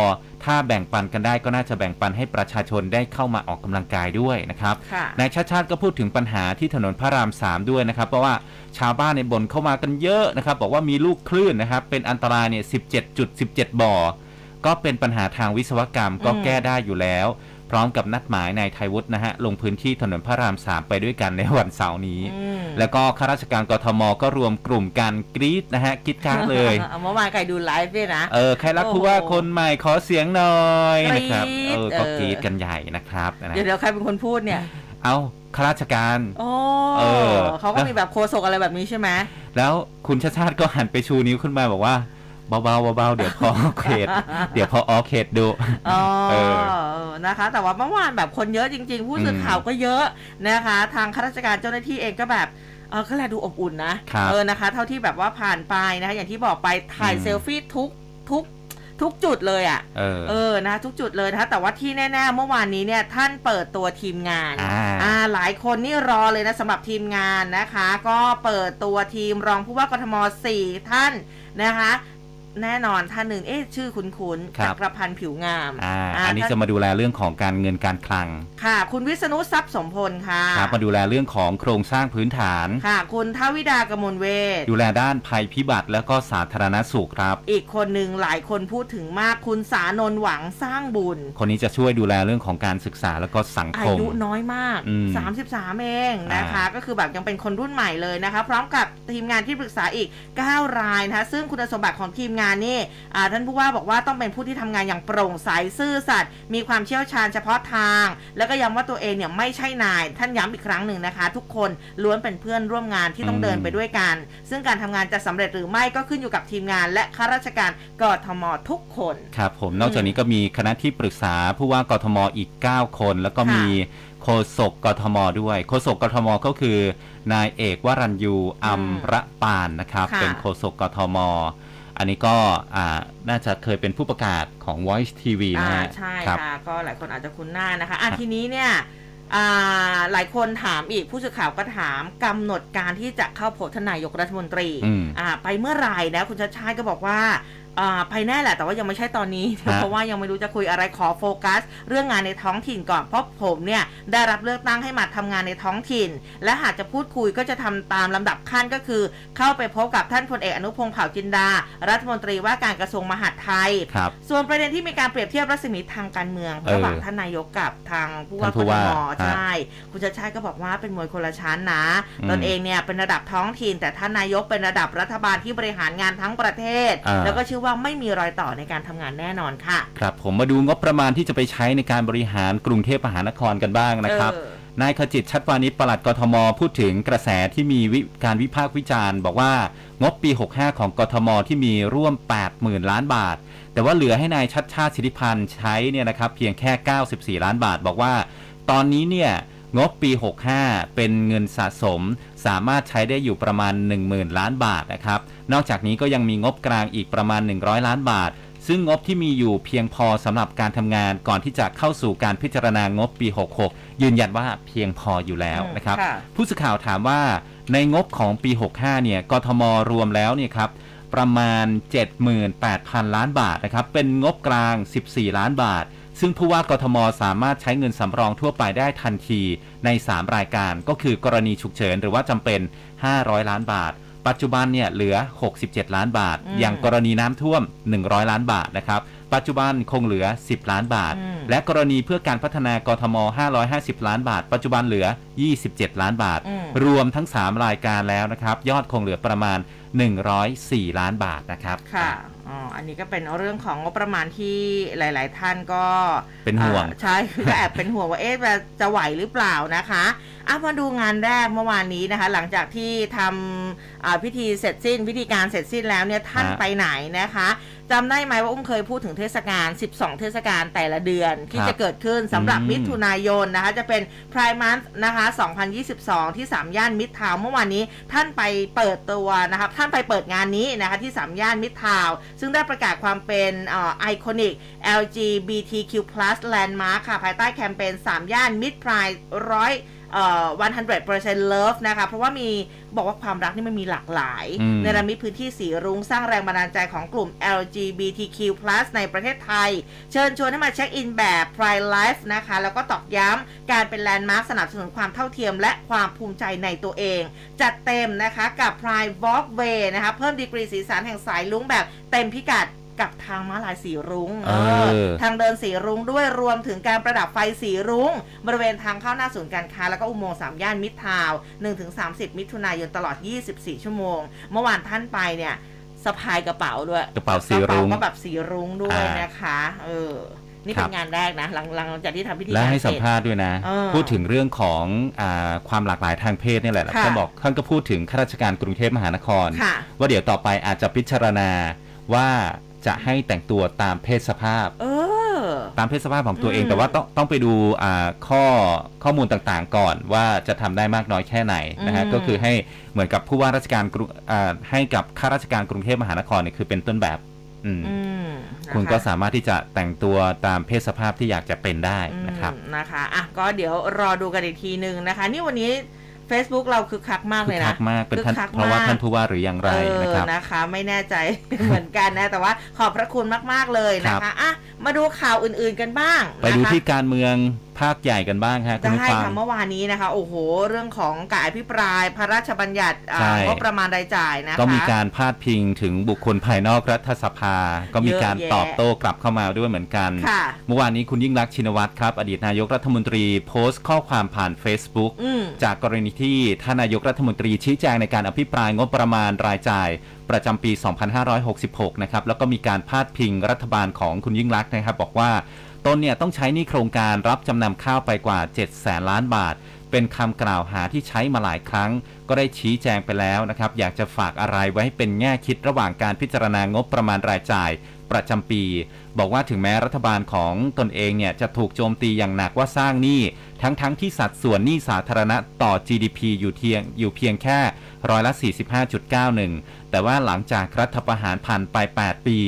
ถ้าแบ่งปันกันได้ก็น่าจะแบ่งปันให้ประชาชนได้เข้ามาออกกำลังกายด้วยนะครับค่ะนายชาติชาติก็พูดถึงปัญหาที่ถนนพระรามสามด้วยนะครับ เพราะว่าชาวบ้านในบ่นเข้ามากันเยอะนะครับ บอกว่ามีลูกคลื่นนะครับ เป็นอันตรายเนี่ย 17.17 บ่อ ก็เป็นปัญหาทางวิศวกรรมก็อืมแก้ได้อยู่แล้วพ ร้อมกับนัดหมายนายไทยวุฒินะฮะลงพื้นที่ถนนพระรามสามไปด้วยกันในวันเสาร์นี้อืมแล้วก็ข้าราชการกทมก็รวมกลุ่มกันกรี๊ดนะฮะกรีดกราร์ดเลยอาเมื่อวานใครดูไลฟ์ด้วยนะเออใครรักผู้ว่าคนใหม่ขอเสียงหน่อยนะครับกรี๊ดเออก็เออกรี๊ดกันใหญ่นะครับนะเดี๋ยวเดี๋ยวใครเป็นคนพูดเนี่ยเอาข้าราชการโอ้เออเขาก็มีแบบโคศกอะไรแบบนี้ใช่ไหมแล้วคุณชาติชาติก็หันไปชูนิ้วขึ้นมาบอกว่า เบาๆเบาๆเดี๋ยวพอเขตเดี๋ยวพออเขตดูอ๋อเออนะคะ แต่ว่าเมื่อวานแบบคนเยอะจริง ๆ ผู้สื่อข่าวก็เยอะนะคะ ทางข้าราชการเจ้าหน้าที่เองก็แบบเออก็แลดูอบอุ่นนะครับเออนะคะ เท่าที่แบบว่าผ่านไปนะคะอย่างที่บอกไปถ่ายอืมเซลฟี่ทุกทุกทุกจุดเลยอะ เออ เออ นะ ทุกจุดเลยนะคะแต่ว่าที่แน่ๆ เมื่อวานนี้เนี่ย ท่านเปิดตัวทีมงาน อ่า หลายคนนี่รอเลยนะสำหรับทีมงานนะคะ ก็เปิดตัวทีมรองผู้ว่ากทม 4 ท่านนะคะ แน่นอนท่านหนึ่งเอ๊ะชื่อคุ้นๆครัจับกรพันธ์ผิวงามอ่าอ่าอันนี้ท่าจะมาดูแลเรื่องของการเงินการคลัง ค่ะ คุณวิษณุทรัพย์สมพลค่ะครับมาดูแลเรื่องของโครงสร้างพื้นฐาน ค่ะ คุณทวิดากมลเวทดูแลด้านภัยพิบัติแล้วก็สาธารณสุขครับ อีกคนหนึ่งหลายคนพูดถึงมากคุณสานนท์หวังสร้างบุญ คนนี้จะช่วยดูแลเรื่องของการศึกษาแล้วก็สังคอามยุน้อยมากอืม33 เองนะคะอ่าก็คือแบบยังเป็นคนรุ่นใหม่เลยนะคะ พร้อมกับทีมงานที่ปรึกษาอีก 9 รายนะคะซึ่งคุณสมบัติของทีมงานนี่อ่าท่านผู้ว่าบอกว่าต้องเป็นผู้ที่ทำงานอย่างโปร่งใสซื่อสัตย์มีความเชี่ยวชาญเฉพาะทาง แล้วก็ย้ำว่าตัวเองเนี่ยไม่ใช่นาย ท่านย้ำอีกครั้งหนึ่งนะคะ ทุกคนล้วนเป็นเพื่อนร่วมงานที่ต้องอืมเดินไปด้วยกัน ซึ่งการทำงานจะสำเร็จหรือไม่ก็ขึ้นอยู่กับทีมงาน และข้าราชการกทมทุกคนครับผมนอกจากนี้ก็มีคณะที่ปรึกษาผู้ว่ากทมอีก 9 คน แล้วก็ค่ะมีโฆษกกทมด้วยโฆษกกทมก็คือนายเอกวรัญยูอัมระปานนะครับค่ะเป็นโฆษกกทม อันนี้ก็อ่าน่าจะเคยเป็นผู้ประกาศของ Voice TV นะอ่าฮะใช่ครับค่ะก็หลายคนอาจจะคุ้นหน้านะคะอะทีนี้เนี่ยอ่าหลายคนถามอีกผู้สื่อข่าวก็ถามกำหนดการที่จะเข้าพบทานนายกรัฐมนตรีอืมอ่าไปเมื่อไหร่นะคุณชาติชาติก็บอกว่า อ่าไปแน่แหละแต่ว่ายังไม่ใช่ตอนนี้ฮะเพราะว่ายังไม่รู้จะคุยอะไรขอโฟกัส เรื่องงานในท้องถิ่นก่อนเพราะผมเนี่ยได้รับเลือกตั้งให้มาทำงานในท้องถิ่น และหากจะพูดคุยก็จะทำตามลำดับขั้นก็คือ เข้าไปพบกับท่านพลเอกอนุพงษ์เผ่าจินดา รัฐมนตรีว่าการกระทรวงมหาดไทยครับส่วนประเด็นที่มีการเปรียบเทียบรัศมีทางการเมืองเออระหว่างท่านนายกกับทางผู้ว่าท่านผู้กว่าทมฮะใช่คุณชาติชาติก็บอกว่าเป็นมวยคนละชั้นนะอืมตนเองเนี่ยเป็นระดับท้องถิ่น แต่ท่านนายกเป็นระดับรัฐบาลที่บริหารงานทั้งประเทศอ่าแล้วก็เชื่อว่าไม่มีรอยต่อในการทำงานแน่นอนค่ะ ครับผมมาดูงบประมาณที่จะไปใช้ในการบริหารกรุงเทพมหานครกันบ้างนะครับเออนายขจิตชัดวานิชปลัดกทม พูดถึงกระแสที่มีวิการวิพากษ์วิจารณ์ บอกว่างบปี 65 ของกทม ที่มีร่วม 80,000 ล้านบาท แต่ว่าเหลือให้นายชัดชาติสิทธิพันธ์ใช้เนี่ยนะครับเพียงแค่ 94 ล้านบาท บอกว่า ตอนนี้เนี่ยงบปี 65 เป็นเงินสะสม สามารถใช้ได้อยู่ประมาณ 10,000 ล้านบาทนะครับ นอกจากนี้ก็ยังมีงบกลางอีกประมาณ 100 ล้านบาท ซึ่งงบที่มีอยู่เพียงพอสำหรับการทำงานก่อนที่จะเข้าสู่การพิจารณางบปี 66 ยืนยันว่าเพียงพออยู่แล้วนะครับค่ะผู้สื่อข่าวถามว่าในงบของปี 65 เนี่ย กทมรวมแล้วเนี่ยครับประมาณ 78,000 ล้านบาทนะครับ เป็นงบกลาง 14 ล้านบาท ซึ่งผู้ว่ากทมสามารถใช้เงินสำรองทั่วไปได้ทันทีใน 3 รายการก็คือกรณีฉุกเฉินหรือว่าจำเป็น 500 ล้านบาท ปัจจุบันเนี่ยเหลือ 67 ล้านบาทอืมอย่างกรณีน้ำท่วม 100 ล้านบาทนะครับปัจจุบันคงเหลือ 10 ล้านบาทอืมและกรณีเพื่อการพัฒนากทม 550 ล้านบาท ปัจจุบันเหลือ 27 ล้านบาทอืมรวมทั้ง 3 รายการแล้วนะครับ ยอดคงเหลือประมาณ 104 ล้านบาทนะครับ ค่ะ อ๋ออันนี้ก็เป็นเรื่องของงบประมาณที่หลาย ๆ ท่านก็เป็นห่วงอ่าใช่คือก็แอบเป็นห่วงว่าเอ๊ะจะจะไหวหรือเปล่านะคะเอามาดูงานแรกเมื่อวานนี้นะคะ หลังจากที่ทำอ่าพิธีเสร็จสิ้นพิธีการเสร็จสิ้นแล้วเนี่ยท่านฮะไปไหนนะคะจำได้ไหมว่าอุ้มเคยพูดถึงเทศกาล 12 เทศกาลแต่ละเดือนที่ครับจะเกิดขึ้นสำหรับอืมมิถุนายนนะคะ จะเป็น Pride Month นะคะ 2022 ที่ 3 ย่านมิตรทาวน์เมื่อวานนี้ท่านไปเปิดตัวนะครับท่านไปเปิดงานนี้นะคะที่ 3 ย่านมิตรทาวน์ซึ่งได้ประกาศความเป็นไอคอนิก LGBTQ+ Landmark ค่ะ ภายใต้แคมเปญ3 ย่านมิตร Pride ร้อย เอ่อ100% love นะคะ เพราะว่ามีบอกว่าความรักนี่มันมีหลากหลาย อืม ในระมิตพื้นที่สีรุ้งสร้างแรงบันดาลใจของกลุ่ม LGBTQ+ ในประเทศไทย เชิญชวนให้มาเช็คอินแบบ Pride Life นะคะ แล้วก็ตอกย้ำการเป็นแลนด์มาร์คสนับสนุนความเท่าเทียมและความภูมิใจในตัวเอง จัดเต็มนะคะกับ Pride Walkway นะคะ เพิ่มดีกรีสีสันแห่งสายรุ้งแบบเต็มพิกัด กับทางม้าลายสีรุ้งเออทางเดินสีรุ้งด้วยรวมถึงการประดับไฟสีรุ้ง บริเวณทางเข้าหน้าศูนย์การค้า แล้วก็อุโมงค์สามย่านมิตรทาวน์1-30มิถุนายนตลอด 24 ชั่วโมง เมื่อวานท่านไปเนี่ยสะพายกระเป๋าด้วย กระเป๋าสีรุ้งกะเป๋าก็แบบสีรุ้งด้วยอ่านนะคะ เออ นี่ครัเป็บนงานแรกนะ หลังหลังจากที่ทำพิธีและการให้สัมเสร็จภาษณ์ด้วยนะเออพูดถึงเรื่องของอาความหลากหลายทางเพศนี่แหละค่ะท่านบอกท่านก็พูดถึงข้าราชการกรุงเทพมหานครค่ะว่าเดี๋ยวต่อไปอาจจะพิจารณาว่า จะให้แต่งตัวตามเพศสภาพ เออ ตามเพศสภาพของตัวเองอืมแต่ว่าต้องต้องไปดูอ่าข้อข้อมูลต่างๆ ก่อนว่าจะทำได้มากน้อยแค่ไหนนะฮะอืมก็คือให้เหมือนกับผู้ว่าราชการกรุอ่าให้กับข้าราชการกรุงเทพมหานครเนี่ยคือเป็นต้นแบบอืมอืมนะะคุณก็สามารถที่จะแต่งตัวตามเพศสภาพที่อยากจะเป็นได้นะครับอืมนะคะอะก็เดี๋ยวรอดูกันอีกทีหนึ่งนะคะ นี่วันนี้ Facebook เราคึกคักมากคึเลกยคันะกมากเป็นท่านคึกคักเพราะว่ามากท่านผู้ว่าหรืออย่างไรเอนะครับอนะคะ ไม่แน่ใจเหมือนกันนะ แต่ว่าขอบพระคุณมาก ๆ เลยนะครัคะบอะมาดูข่าวอื่นๆกันบ้างไปดูนะคะที่การเมืองภาคใหญ่กันบ้างฮะคุณได้ผู้ฟังค่ะเมื่อวานนี้นะคะ โอ้โห เรื่องของการอภิปราย พระราชบัญญัติอ่าใช่งบประมาณรายจ่ายนะคะก็มีการพาดพิงถึงบุคคลภายนอกรัฐสภา ก็มีการเยอะแยะตอบโต้กลับเข้ามาด้วยเหมือนกันค่ะเมื่อวานนี้คุณยิ่งรักษณ์ชินวัตรครับ อดีตนายกรัฐมนตรีโพสต์ข้อความผ่าน Facebook อืมจากกรณีที่ท่านนายกรัฐมนตรีชี้แจงในการอภิปรายงบประมาณรายจ่ายประจำปี 2566 นะครับ แล้วก็มีการพาดพิงรัฐบาลของคุณยิ่งรักษณ์นะครับ บอกว่า ตนเนี่ยต้องใช้นี่โครงการรับจำนำข้าวไปกว่า 7 แสนล้านบาท เป็นคำกล่าวหาที่ใช้มาหลายครั้ง ก็ได้ชี้แจงไปแล้วนะครับ อยากจะฝากอะไรไว้ให้เป็นแง่คิดระหว่างการพิจารณางบประมาณรายจ่ายประจำปี บอกว่าถึงแม้รัฐบาลของตนเองเนี่ยจะถูกโจมตีอย่างหนักว่าสร้างหนี้ทั้งๆทที่สัดส่วนหนี้สาธารณะต่อ GDP อยู่เทียงอยู่เพียงแค่ร้อยละ45.91 แต่ว่าหลังจากรัฐประหารผ่านไป 8 ปี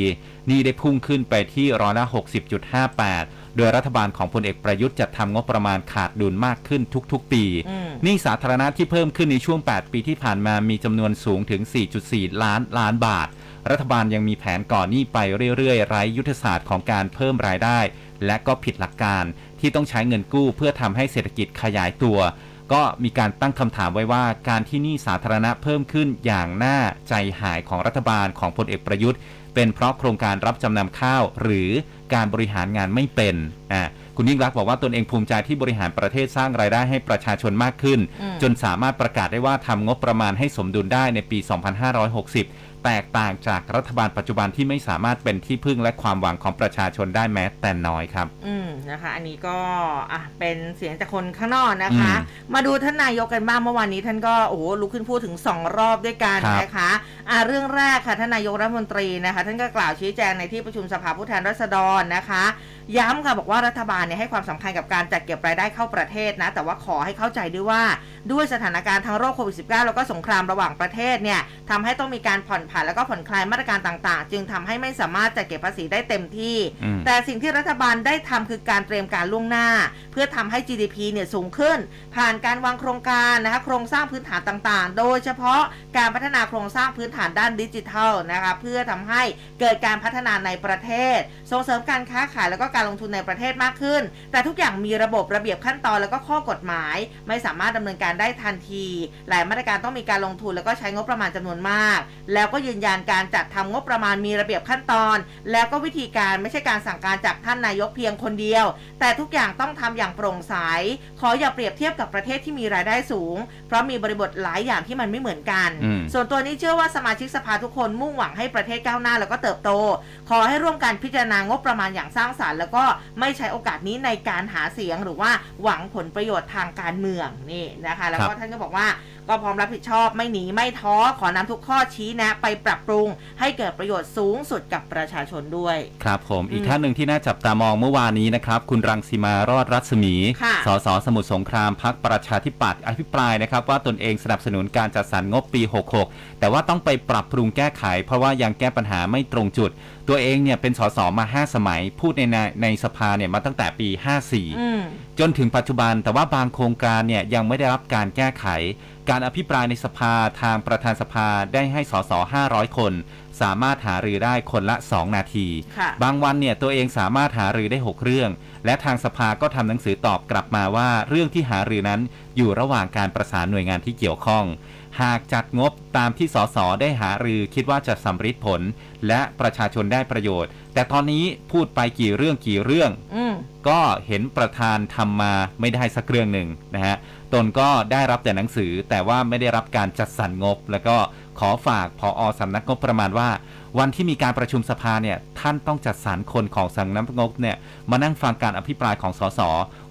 นี่ได้พุ่งขึ้นไปที่ร้อยละ 60.58 โดยรัฐบาลของพลเอกประยุทธ์จัดทำงบประมาณขาดดุลมากขึ้นทุกๆ ปีอืมหนี้สาธารณะที่เพิ่มขึ้นในช่วง 8 ปีที่ผ่านมามีจำนวนสูงถึง 4.4 ล้านล้านบาท รัฐบาลยังมีแผนก่อนหนี้ไปเรื่อยๆ ไร้ยุทธศาสตร์ของการเพิ่มรายได้ และก็ผิดหลักการที่ต้องใช้เงินกู้เพื่อทำให้เศรษฐกิจขยายตัวก็มีการตั้งคำถามไว้ว่าการที่หนี้สาธารณะเพิ่มขึ้นอย่างน่าใจหายของรัฐบาลของพลเอกประยุทธ์ เป็นเพราะโครงการรับจำนำข้าว หรือการบริหารงานไม่เป็นอ่าคุณยิ่งรักบอกว่าตนเองภูมิใจที่บริหารประเทศสร้างรายได้ให้ประชาชนมากขึ้น จนสามารถประกาศได้ว่าทำงบประมาณให้สมดุลได้ในปี 2560 แตกต่างจากรัฐบาลปัจจุบันที่ไม่สามารถเป็นที่พึ่งและความหวังของประชาชนได้แม้แต่น้อยครับ อืมนะคะ อันนี้ก็อะเป็นเสียงจากคนข้างนอกนะคะอืมมาดูท่านนายกกันบ้างเมื่อวานนี้ท่านก็โอ้โหลุกขึ้นพูดถึง 2 รอบด้วยกันครับนะคะอะเรื่องแรกค่ะท่านนายกรัฐมนตรีนะคะ ท่านก็กล่าวชี้แจงในที่ประชุมสภาผู้แทนราษฎรนะคะ ย้ำค่ะบอกว่ารัฐบาลเนี่ยให้ความสำคัญกับการจัดเก็บรายได้เข้าประเทศนะ แต่ว่าขอให้เข้าใจด้วยว่าด้วยสถานการณ์ทั้งโรคโควิด -19 แล้วก็สงครามระหว่างประเทศเนี่ยทำให้ต้องมีการผ่อนผันแล้วก็ผ่อนคลายมาตรการต่างๆ จึงทำให้ไม่สามารถจัดเก็บภาษีได้เต็มที่อืมแต่สิ่งที่รัฐบาลได้ทำคือการเตรียมการล่วงหน้า เพื่อทำให้ GDP เนี่ยสูงขึ้น ผ่านการวางโครงการนะคะโครงสร้างพื้นฐานต่างๆ โดยเฉพาะการพัฒนาโครงสร้างพื้นฐานด้านดิจิทัลนะคะเพื่อทำให้เกิดการพัฒนาในประเทศ ส่งเสริมการค้าขายแล้วก็การลงทุนในประเทศมากขึ้น แต่ทุกอย่างมีระบบระเบียบขั้นตอนแล้วก็ข้อกฎหมาย ไม่สามารถดำเนินการได้ทันที หลายมาตรการต้องมีการลงทุนแล้วก็ใช้งบประมาณจำนวนมาก แล้วก็ยืนยันการจัดทำงบประมาณมีระเบียบขั้นตอน แล้วก็วิธีการไม่ใช่การสั่งการจากท่านนายกเพียงคนเดียว แต่ทุกอย่างต้องทำอย่างโปร่งใส ขออย่าเปรียบเทียบกับประเทศที่มีรายได้สูง เพราะมีบริบทหลายอย่างที่มันไม่เหมือนกันอืมส่วนตัวนี้เชื่อว่าสมาชิกสภาทุกคนมุ่งหวังให้ประเทศก้าวหน้าแล้วก็เติบโต ขอให้ร่วมกันพิจารณางบประมาณอย่างสร้างสารรค์ แล้วก็ไม่ใช้โอกาสนี้ในการหาเสียงหรือว่าหวังผลประโยชน์ทางการเมืองนี่นะคะ แล้วก็ครับท่านก็บอกว่า ก็พร้อมรับผิดชอบไม่หนีไม่ท้อขอนำทุกข้อชี้แนะ ไปปรับปรุง ให้เกิดประโยชน์สูงสุดกับประชาชนด้วย ครับผมอีกอืมท่านหนึ่งที่น่าจับตามองเมื่อวานนี้นะครับ คุณรังสีมารอดรัศมี ค่ะ สสสมุทรสงครามพักประชาธิปัตย์อภิปรายนะครับ ว่าตนเองสนับสนุนการจัดสรรงบปี 66 แต่ว่าต้องไปปรับปรุงแก้ไข เพราะว่ายังแก้ปัญหาไม่ตรงจุด ตัวเองเนี่ยเป็นสสมา 5 สมัย พูดในในในสภาเนี่ยมาตั้งแต่ปี 54 อืม จนถึงปัจจุบันแต่ว่าบางโครงการเนี่ยยังไม่ได้รับการแก้ไข การอภิปรายในสภาทางประธานสภาได้ให้สส500 คน สามารถหารือได้คนละ 2 นาทีค่ะบางวันเนี่ยตัวเองสามารถหารือได้ 6 เรื่อง และทางสภาก็ทำหนังสือตอบกลับมาว่า เรื่องที่หารือนั้นอยู่ระหว่างการประสานหน่วยงานที่เกี่ยวข้อง หากจัดงบตามที่สสได้หารือคิดว่าจะสำฤทธิ์ผล และประชาชนได้ประโยชน์ แต่ตอนนี้พูดไปกี่เรื่องกี่เรื่องอืมก็เห็นประธานทำมาไม่ได้สักเรื่องหนึ่งนะฮะ ตนก็ได้รับแต่หนังสือ แต่ว่าไม่ได้รับการจัดสรรงบ แล้วก็ขอฝากพออสำนักงบประมาณว่า วันที่มีการประชุมสภาเนี่ยท่านต้องจัดสรรคนของสำนักงบเนี่ยมานั่งฟังการอภิปรายของสส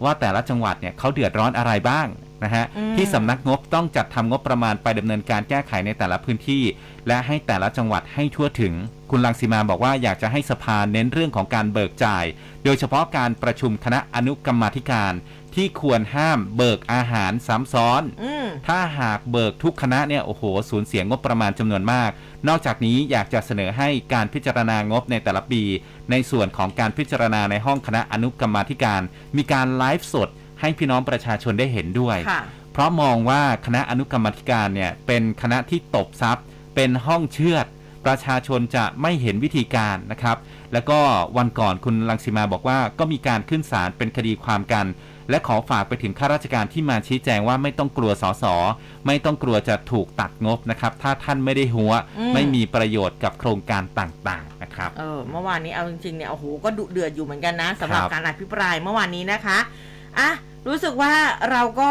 ว่าแต่ละจังหวัดเนี่ยเขาเดือดร้อนอะไรบ้างนะฮะอืมที่สำนักงบต้องจัดทำงบประมาณไปดำเนินการแก้ไขในแต่ละพื้นที่ และให้แต่ละจังหวัดให้ทั่วถึง คุณลังสีมาบอกว่าอยากจะให้สภาเน้นเรื่องของการเบิกจ่าย โดยเฉพาะการประชุมคณะอนุกรรมาธิการ ที่ควรห้ามเบิกอาหารซ้ำซ้อนอืมถ้าหากเบิกทุกคณะเนี่ยโอ้โหสูญเสียงบประมาณจำนวนมาก นอกจากนี้อยากจะเสนอให้การพิจารณางบในแต่ละปี ในส่วนของการพิจารณาในห้องคณะอนุกรรมาธิการ มีการไลฟ์สดให้พี่น้องประชาชนได้เห็นด้วยค่ะเพราะมองว่าคณะอนุกรรมาธิการเนี่ยเป็นคณะที่ตบทรัพย์เป็นห้องเชือดประชาชนจะไม่เห็นวิธีการนะครับ แล้วก็วันก่อนคุณลังสิมาบอกว่าก็มีการขึ้นศาลเป็นคดีความกัน และขอฝากไปถึงข้าราชการที่มาชี้แจงว่าไม่ต้องกลัวสสไม่ต้องกลัวจะถูกตัดงบนะครับ ถ้าท่านไม่ได้หัวอืมไม่มีประโยชน์กับโครงการต่างๆนะครับเออเมื่อวานนี้เอาจริงๆเนี่ยโอ้โหก็ดุเดือดอยู่เหมือนกันนะสำหรับครับการอภิปรายเมื่อวานนี้นะคะอะรู้สึกว่าเราก็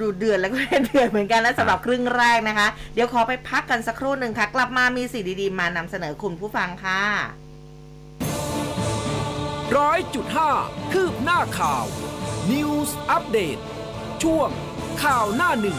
ดุเดือดแล้วก็เดือดเหมือนกันนะสำหรับครึ่งแรกนะคะ เดี๋ยวขอไปพักกันสักครู่หนึ่งค่ะ กลับมามีสิ่งดี ๆ มานำเสนอคุณผู้ฟังค่ะร้อยจุดห้าคืบหน้าข่าว News อัปเดตช่วงข่าวหน้าหนึ่ง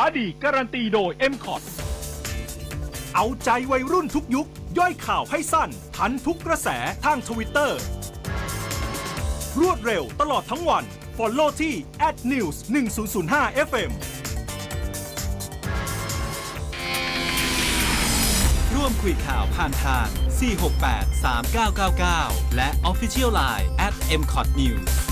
าดีการันตีโดย m c o t เอาใจวัยรุ่นทุกยุค ย่อยข่าวให้สั้น ทันทุกกระแสทางทวิตเตอร์ รวดเร็วตลอดทั้งวัน Follow ที่ @news 1005 FM ร่วมคุยข่าวผ่านทาง 468 3999 และ Official Line @mcotnews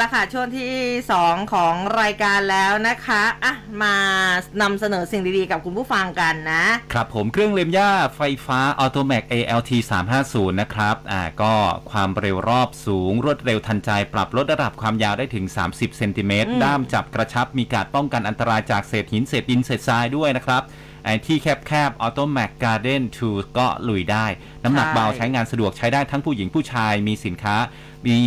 ละค่ะช่วงที่ 2 ของรายการแล้วนะคะอะมานำเสนอสิ่งดีๆ กับคุณผู้ฟังกันนะ ครับผมเครื่องเล็มย่าไฟฟ้า Automac ALT 350 นะครับอ่าก็ความเร็วรอบสูง รวดเร็วทันใจ ปรับลดระดับความยาวได้ถึง 30 เซนติเมตรอืมด้ามจับกระชับมีการป้องกันอันตรายจากเศษหินเศษดินเศษทรายด้วยนะครับไอ้ที่แคบๆ Automac Garden 2 ก็ลุยได้ น้ำหนักเบาใช้งานสะดวกใช้ได้ทั้งผู้หญิงผู้ชายมีสินค้า มี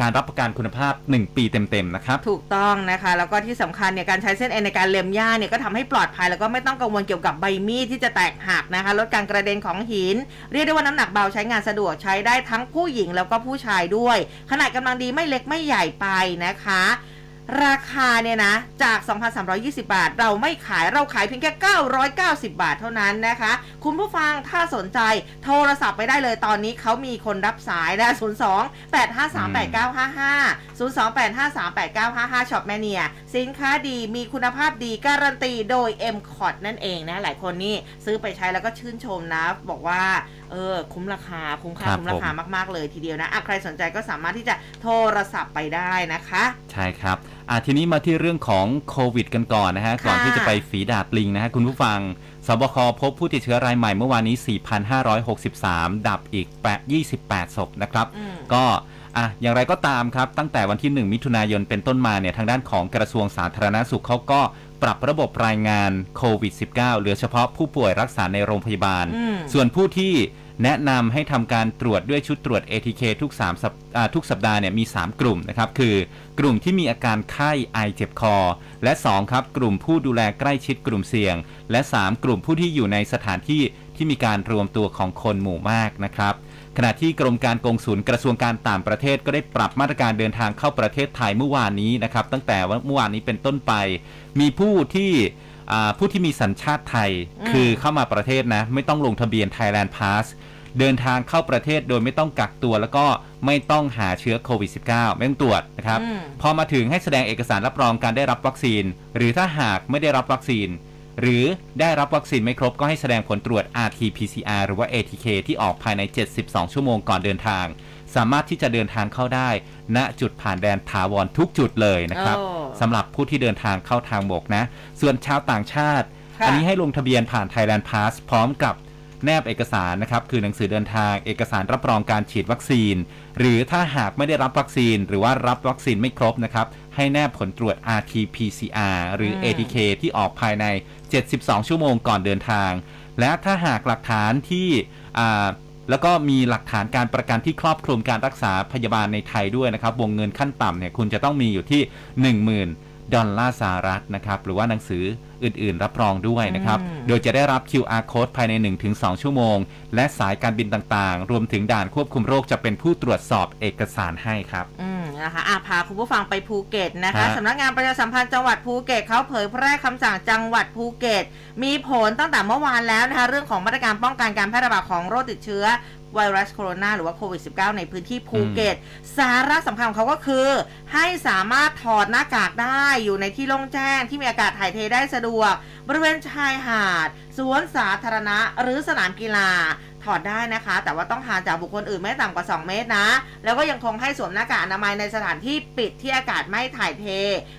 การรับประกันคุณภาพ 1 ปีเต็มๆนะครับ ถูกต้องนะคะ แล้วก็ที่สำคัญเนี่ยการใช้เส้นเอ็นในการเล็มหญ้าเนี่ยก็ทำให้ปลอดภัยแล้วก็ไม่ต้องกังวลเกี่ยวกับใบมีดที่จะแตกหักนะคะลดการกระเด็นของหิน เรียกได้ว่าน้ำหนักเบาใช้งานสะดวกใช้ได้ทั้งผู้หญิงแล้วก็ผู้ชายด้วย ขนาดกำลังดีไม่เล็กไม่ใหญ่ไปนะคะ ราคาเนี่ยนะ จาก 2,320 บาท เราไม่ขายเราขายเพียงแค่ 990 บาทเท่านั้นนะคะ คุณผู้ฟังถ้าสนใจโทรศัพท์ไปได้เลยตอนนี้เขามีคนรับสายนะ 02 853 8955 02 853 8955 Shop Mania สินค้าดีมีคุณภาพดีการันตีโดย m c o t นั่นเองนะ หลายคนนี่ซื้อไปใช้แล้วก็ชื่นชมนะ บอกว่า เออคุ้มราคาคุ้มค่าครับคุ้มราคามากๆเลยทีเดียวนะอะใครสนใจก็สามารถที่จะโทรศัพท์ไปได้นะคะ ใช่ครับอะทีนี้มาที่เรื่องของโควิดกันก่อนนะฮะ ค่ะ ก่อนที่จะไปฝีดาดลิงนะฮะ คุณผู้ฟัง ศบคพบผู้ติดเชื้อรายใหม่เมื่อวานนี้ 4,563 ดับอีก8 28 ศพนะครับ อืม ก็อะอย่างไรก็ตามครับ ตั้งแต่วันที่ 1 มิถุนายนเป็นต้นมาเนี่ย ทางด้านของกระทรวงสาธารณสุขเขาก็ปรับระบบรายงานโควิด -19 เหลือเฉพาะผู้ป่วยรักษาในโรงพยาบาล อืม ส่วนผู้ที่ แนะนำให้ทำการตรวจด้วยชุดตรวจ ATK ทุก3สัปทุกสัปดาห์เนี่ยมี 3 กลุ่มนะครับ คือกลุ่มที่มีอาการไข้ไอเจ็บคอ และ 2 ครับ กลุ่มผู้ดูแลใกล้ชิดกลุ่มเสี่ยง และ 3 กลุ่มผู้ที่อยู่ในสถานที่ที่มีการรวมตัวของคนหมู่มากนะครับขณะที่กรมการกงสุลกระทรวงการต่างประเทศก็ได้ปรับมาตรการเดินทางเข้าประเทศไทยเมื่อวานนี้นะครับ ตั้งแต่วันเมื่อวานนี้เป็นต้นไป มีผู้ที่ ผู้ที่มีสัญชาติไทยอืมคือเข้ามาประเทศนะ ไม่ต้องลงทะเบียน Thailand Pass เดินทางเข้าประเทศโดยไม่ต้องกักตัวแล้วก็ไม่ต้องหาเชื้อโควิด -19 ไม่ต้องตรวจนะครับอืมพอมาถึงให้แสดงเอกสารรับรองการได้รับวัคซีน หรือถ้าหากไม่ได้รับวัคซีน หรือได้รับวัคซีนไม่ครบก็ให้แสดงผลตรวจ RT-PCR หรือว่า ATK ที่ออกภายใน 72 ชั่วโมงก่อนเดินทาง สามารถที่จะเดินทางเข้าได้ณจุดผ่านแดนถาวรทุกจุดเลยนะครับโอ้สำหรับผู้ที่เดินทางเข้าทางบกนะ ส่วนชาวต่างชาติค่ะอันนี้ให้ลงทะเบียนผ่าน Thailand Pass พร้อมกับแนบเอกสารนะครับ คือหนังสือเดินทาง เอกสารรับรองการฉีดวัคซีน หรือถ้าหากไม่ได้รับวัคซีน หรือว่ารับวัคซีนไม่ครบนะครับ ให้แนบผลตรวจ RT-PCR หรืออืม ATK ที่ออกภายใน 72 ชั่วโมงก่อนเดินทาง และถ้าหากหลักฐานที่อ่า แล้วก็มีหลักฐานการประกันที่ครอบคลุมการรักษาพยาบาลในไทยด้วยนะครับ วงเงินขั้นต่ำเนี่ยคุณจะต้องมีอยู่ที่ 10,000 ดอลลาร์สหรัฐนะครับ หรือว่าหนังสืออื่น ๆ รับรองด้วยนะครับอืมโดยจะได้รับ QR code ภายใน 1-2 ชั่วโมง และสายการบินต่างๆ รวมถึงด่านควบคุมโรคจะเป็นผู้ตรวจสอบเอกสารให้ครับ อืมนะคะอะพาคุณผู้ฟังไปภูเก็ตนะคะฮะสำนักงานประชาสัมพันธ์จังหวัดภูเก็ตเขาเผยแพร่คำสั่งจังหวัดภูเก็ต มีผลตั้งแต่เมื่อวานแล้วนะคะเรื่องของมาตรการป้องกันการแพร่ระบาดของโรคติดเชื้อ ไวรัสโคโรนาหรือว่าโควิด -19 ในพื้นที่ภูเก็ต สาระสำคัญของเขาก็คือ ให้สามารถถอดหน้ากากได้อยู่ในที่โล่งแจ้งที่มีอากาศถ่ายเทได้สะดวก บริเวณชายหาด สวนสาธารณะ หรือสนามกีฬาถอดได้นะคะ แต่ว่าต้องห่างจากบุคคลอื่นไม่ต่ำกว่า 2 เมตรนะ แล้วก็ยังคงให้สวมหน้ากากอนามัยในสถานที่ปิดที่อากาศไม่ถ่ายเท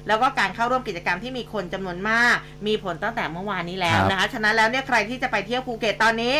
แล้วก็การเข้าร่วมกิจกรรมที่มีคนจำนวนมาก มีผลตั้งแต่เมื่อวานนี้แล้วนะคะ ฉะนั้นแล้วเนี่ยใครที่จะไปเที่ยวภูเก็ตตอนนี้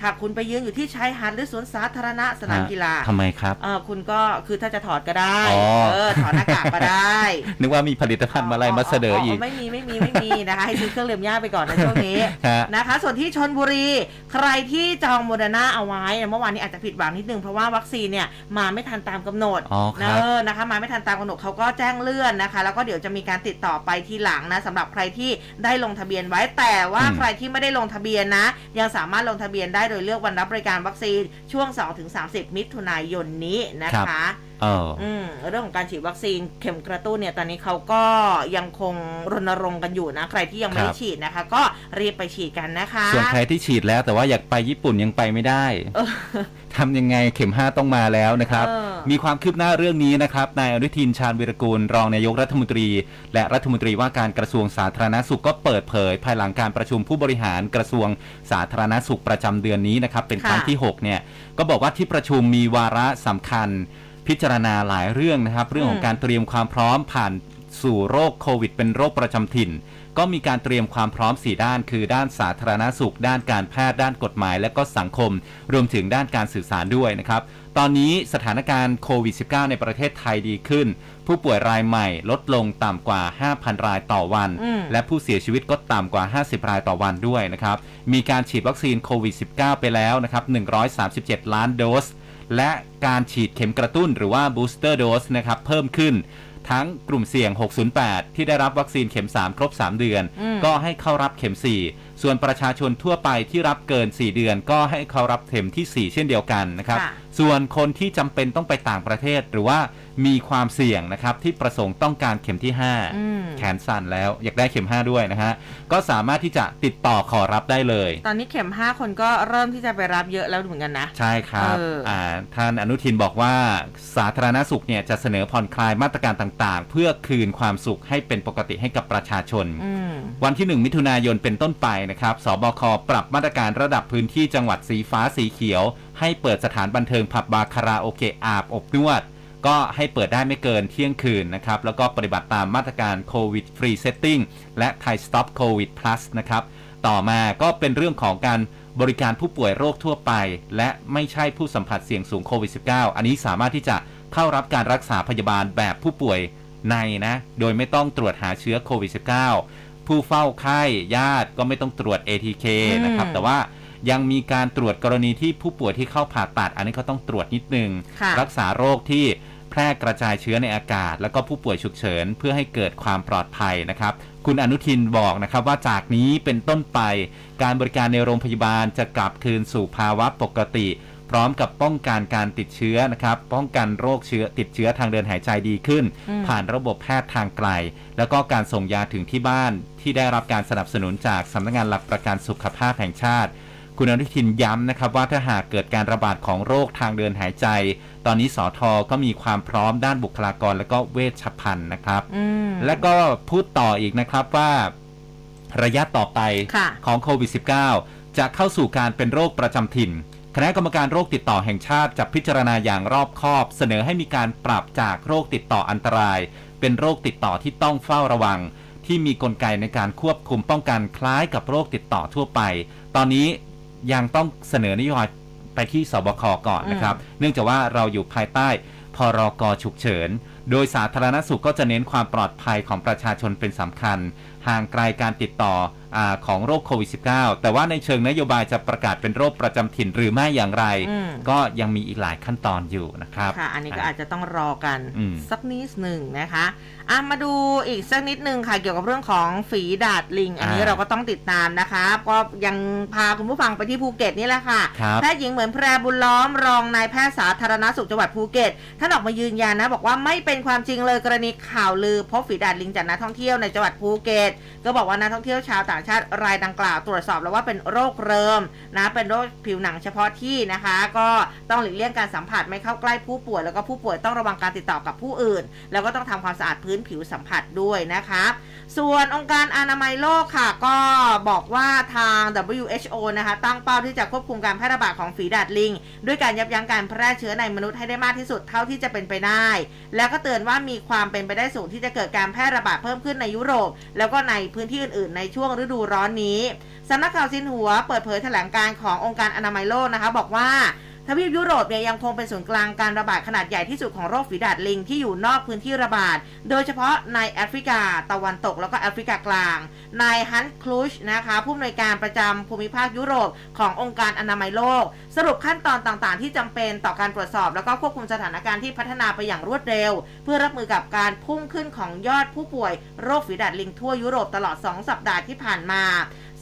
ถ้าคุณไปยืนอยู่ที่ชายหาดหรือสวนสาธารณะสนามกีฬาทำไมครับเออคุณก็คือถ้าจะถอดก็ได้อ๋อเออถอดหน้ากากก็ได้ นึกว่ามีผลิตภัณฑ์อะไรมาเสนออีกไม่มีไม่มีไม่มีนะคะ ให้ซื้อเครื่องเลียมหญ้าไปก่อนในช่วงนี้ฮะนะคะ ส่วนที่ชลบุรี ใครที่จองโมเดอร์นาเอาไว้เมื่อวานนี้อาจจะผิดหวังนิดนึงเพราะว่าวัคซีนเนี่ยมาไม่ทันตามกำหนดอ๋อครับเนอะนะคะ มาไม่ทันตามกำหนดเขาก็แจ้งเลื่อนนะคะ แล้วก็เดี๋ยวจะมีการติดต่อไปทีหลังนะสำหรับใครที่ได้ลงทะเบียนไว้แต่ว่าอืมใครที่ไม่ได้ลงทะเบียนนะ ยังสามารถลงทะเบียนได้โดยเลือกวันรับบริการวัคซีนช่วง 2-30 มิถุนายนนี้นะคะอออืมเรื่องของการฉีดวัคซีนเข็มกระตุ้นเนี่ยตอนนี้เขาก็ยังคงรณรงค์กันอยู่นะ ใครที่ยังไม่ครัได้บฉีดนะคะ ก็รีบไปฉีดกันนะคะ ส่วนใครที่ฉีดแล้วแต่ว่าอยากไปญี่ปุ่นยังไปไม่ได้เออทำยังไงเข็ม5ต้องมาแล้วนะครับเออมีความคืบหน้าเรื่องนี้นะครับนายอนุทินชาญวิรกูลรองนายกรัฐมนตรี และรัฐมนตรีว่าการกระทรวงสาธารณสุขก็เปิดเผย ภายหลังการประชุมผู้บริหารกระทรวงสาธารณสุขประจำเดือนนี้นะครับเป็นครั้งค่ะที่6เนี่ยก็บอกว่าที่ประชุมมีวาระสำคัญ พิจารณาหลายเรื่องนะครับ เรื่องของการเตรียมความพร้อมผ่านสู่โรคโควิด เป็นโรคประจำถิ่น ก็มีการเตรียมความพร้อม 4 ด้าน คือด้านสาธารณสุข ด้านการแพทย์ด้านกฎหมาย และก็สังคม รวมถึงด้านการสื่อสารด้วยนะครับ ตอนนี้สถานการณ์โควิด -19 ในประเทศไทยดีขึ้น ผู้ป่วยรายใหม่ลดลงต่ำกว่า 5,000 รายต่อวันอืมและผู้เสียชีวิตก็ต่ำกว่า 50 รายต่อวันด้วยนะครับ มีการฉีดวัคซีนโควิด -19 ไปแล้วนะครับ 137 ล้านโดส และการฉีดเข็มกระตุ้นหรือว่า booster dose นะครับเพิ่มขึ้นทั้งกลุ่มเสี่ยง 608 ที่ได้รับวัคซีนเข็ม 3 ครบ 3 เดือนอืมก็ให้เข้ารับเข็ม 4 ส่วนประชาชนทั่วไปที่รับเกิน 4 เดือน ก็ให้เข้ารับเข็มที่ 4 เช่นเดียวกันนะครับค่ะ ส่วนคนที่จำเป็นต้องไปต่างประเทศหรือว่ามีความเสี่ยงนะครับที่ประสงค์ต้องการเข็มที่อืม5แขนสั่นแล้วอยากได้เข็ม 5 ด้วยนะฮะก็สามารถที่จะติดต่อขอรับได้เลย ตอนนี้เข็ม 5 คนก็เริ่มที่จะไปรับเยอะแล้วเหมือนกันนะ ใช่ครับเอออ่าท่านอนุทินบอกว่าสาธารณสุขเนี่ยจะเสนอผ่อนคลายมาตรการต่างๆ เพื่อคืนความสุขให้เป็นปกติให้กับประชาชนอืมวันที่ 1 มิถุนายนเป็นต้นไปนะครับศบคปรับมาตรการระดับพื้นที่จังหวัดสีฟ้าสีเขียว ให้เปิดสถานบันเทิงผับบาร์คาราโอเกะอาบอบนวด ก็ให้เปิดได้ไม่เกินเที่ยงคืนนะครับ แล้วก็ปฏิบัติตามมาตรการ COVID Free Settingและไทยสต็อปโควิด plus นะครับ ต่อมาก็เป็นเรื่องของการบริการผู้ป่วยโรคทั่วไป และไม่ใช่ผู้สัมผัสเสี่ยงสูงโควิด -19 อันนี้สามารถที่จะเข้ารับการรักษาพยาบาลแบบผู้ป่วยในนะ โดยไม่ต้องตรวจหาเชื้อโควิด -19 ผู้เฝ้าไข้ญาติก็ไม่ต้องตรวจ ATK นะครับ แต่ว่า ยังมีการตรวจกรณีที่ผู้ป่วยที่เข้าผ่าตัด อันนี้ก็ต้องตรวจนิดนึง ค่ะรักษาโรคที่แพร่กระจายเชื้อในอากาศ แล้วก็ผู้ป่วยฉุกเฉิน เพื่อให้เกิดความปลอดภัยนะครับ คุณอนุทินบอกนะครับว่าจากนี้เป็นต้นไป การบริการในโรงพยาบาลจะกลับคืนสู่ภาวะปกติ พร้อมกับป้องกันการติดเชื้อนะครับ ป้องกันโรคเชื้อติดเชื้อทางเดินหายใจดีขึ้น อืม ผ่านระบบแพทย์ทางไกล แล้วก็การส่งยาถึงที่บ้านที่ได้รับการสนับสนุนจากสำนักงานหลักประกันสุขภาพแห่งชาติ คุณอนุทินย้ำนะครับว่าถ้าหากเกิดการระบาดของโรคทางเดินหายใจ ตอนนี้สอทอก็มีความพร้อมด้านบุคลากรและก็เวชภัณฑ์นะครับอืมและก็พูดต่ออีกนะครับว่าระยะต่อไปค่ะของโควิด -19 จะเข้าสู่การเป็นโรคประจำถิ่น คณะกรรมการโรคติดต่อแห่งชาติจะพิจารณาอย่างรอบคอบ เสนอให้มีการปรับจากโรคติดต่ออันตราย เป็นโรคติดต่อที่ต้องเฝ้าระวัง ที่มีกลไกในการควบคุมป้องกันคล้ายกับโรคติดต่อทั่วไป ตอนนี้ ยังต้องเสนอนโยบายไปที่สบคก่อนนะครับ เนื่องจากว่าเราอยู่ภายใต้พรกฉุกเฉิน โดยสาธารณสุขก็จะเน้นความปลอดภัยของประชาชนเป็นสำคัญ ห่างไกลการติดต่ออาของโรคโควิด -19 แต่ว่าในเชิงนโยบายจะประกาศเป็นโรคประจำถิ่นหรือไม่อย่างไรอืมก็ยังมีอีกหลายขั้นตอนอยู่นะครับ ค่ะ อันนี้ก็อาจจะต้องรอกันอืมสักนิดหนึ่งนะคะ อะมาดูอีกสักนิดหนึ่งค่ะเกี่ยวกับเรื่องของฝีดาษลิง อันนี้อ่าเราก็ต้องติดตามนะคะก็ยังพาคุณผู้ฟังไปที่ภูเก็ตนี่แหละค่ะครับแพทย์หญิงเหมือนแพรบุญล้อมรองนายแพทย์สาธารณสุขจังหวัดภูเก็ตท่านออกมายืนยันนะบอกว่าไม่เป็นความจริงเลยกรณีข่าวลือพบฝีดาดลิงจากนักท่องเที่ยวในจังหวัดภูเก็ตก็บอกว่านักท่องเที่ยวชาวต่างชาติรายดังกล่าวตรวจสอบแล้วว่าเป็นโรคเริมนะเป็นโรคผิวหนังเฉพาะที่นะคะ ก็ต้องหลีกเลี่ยงการสัมผัสไม่เข้าใกล้ผู้ป่วยแล้วก็ผู้ป่วยต้องระวังการติดต่อกับผู้อื่น แล้วก็ต้องทำความสะอาดพื้นผิวสัมผัสด้วยนะคะ ส่วนองค์การอนามัยโลกค่ะ ก็บอกว่าทาง WHO นะคะ ตั้งเป้าที่จะควบคุมการแพร่ระบาดของฝีดาดลิง ด้วยการยับยั้งการแพร่เชื้อในมนุษย์ให้ได้มากที่สุดเท่าที่จะเป็นไปได้ แล้วก็เตือนว่ามีความเป็นไปได้สูงที่จะเกิดการแพร่ระบาดเพิ่มขึ้นในยุโรป แล้วก็ในพื้นที่อื่นๆ ในช่วงฤดูร้อนนี้สำนักข่าวซินหัวเปิดเผยแถลงการขององค์การอนามัยโลกนะคะ บอกว่า ทวีปยุโรปเนี่ยยังคงเป็นศูนย์กลางการระบาดขนาดใหญ่ที่สุดของโรคฝีดาดลิงที่อยู่นอกพื้นที่ระบาด โดยเฉพาะในแอฟริกาตะวันตกแล้วก็แอฟริกากลาง นายฮันคลูชนะคะผู้อำนวยการประจำภูมิภาคยุโรปขององค์การอนามัยโลก สรุปขั้นตอนต่างๆ ที่จำเป็นต่อการตรวจสอบ แล้วก็ควบคุมสถานการณ์ที่พัฒนาไปอย่างรวดเร็ว เพื่อรับมือกับการพุ่งขึ้นของยอดผู้ป่วยโรคฝีดาดลิงทั่วยุโรปตลอด 2 สัปดาห์ที่ผ่านมา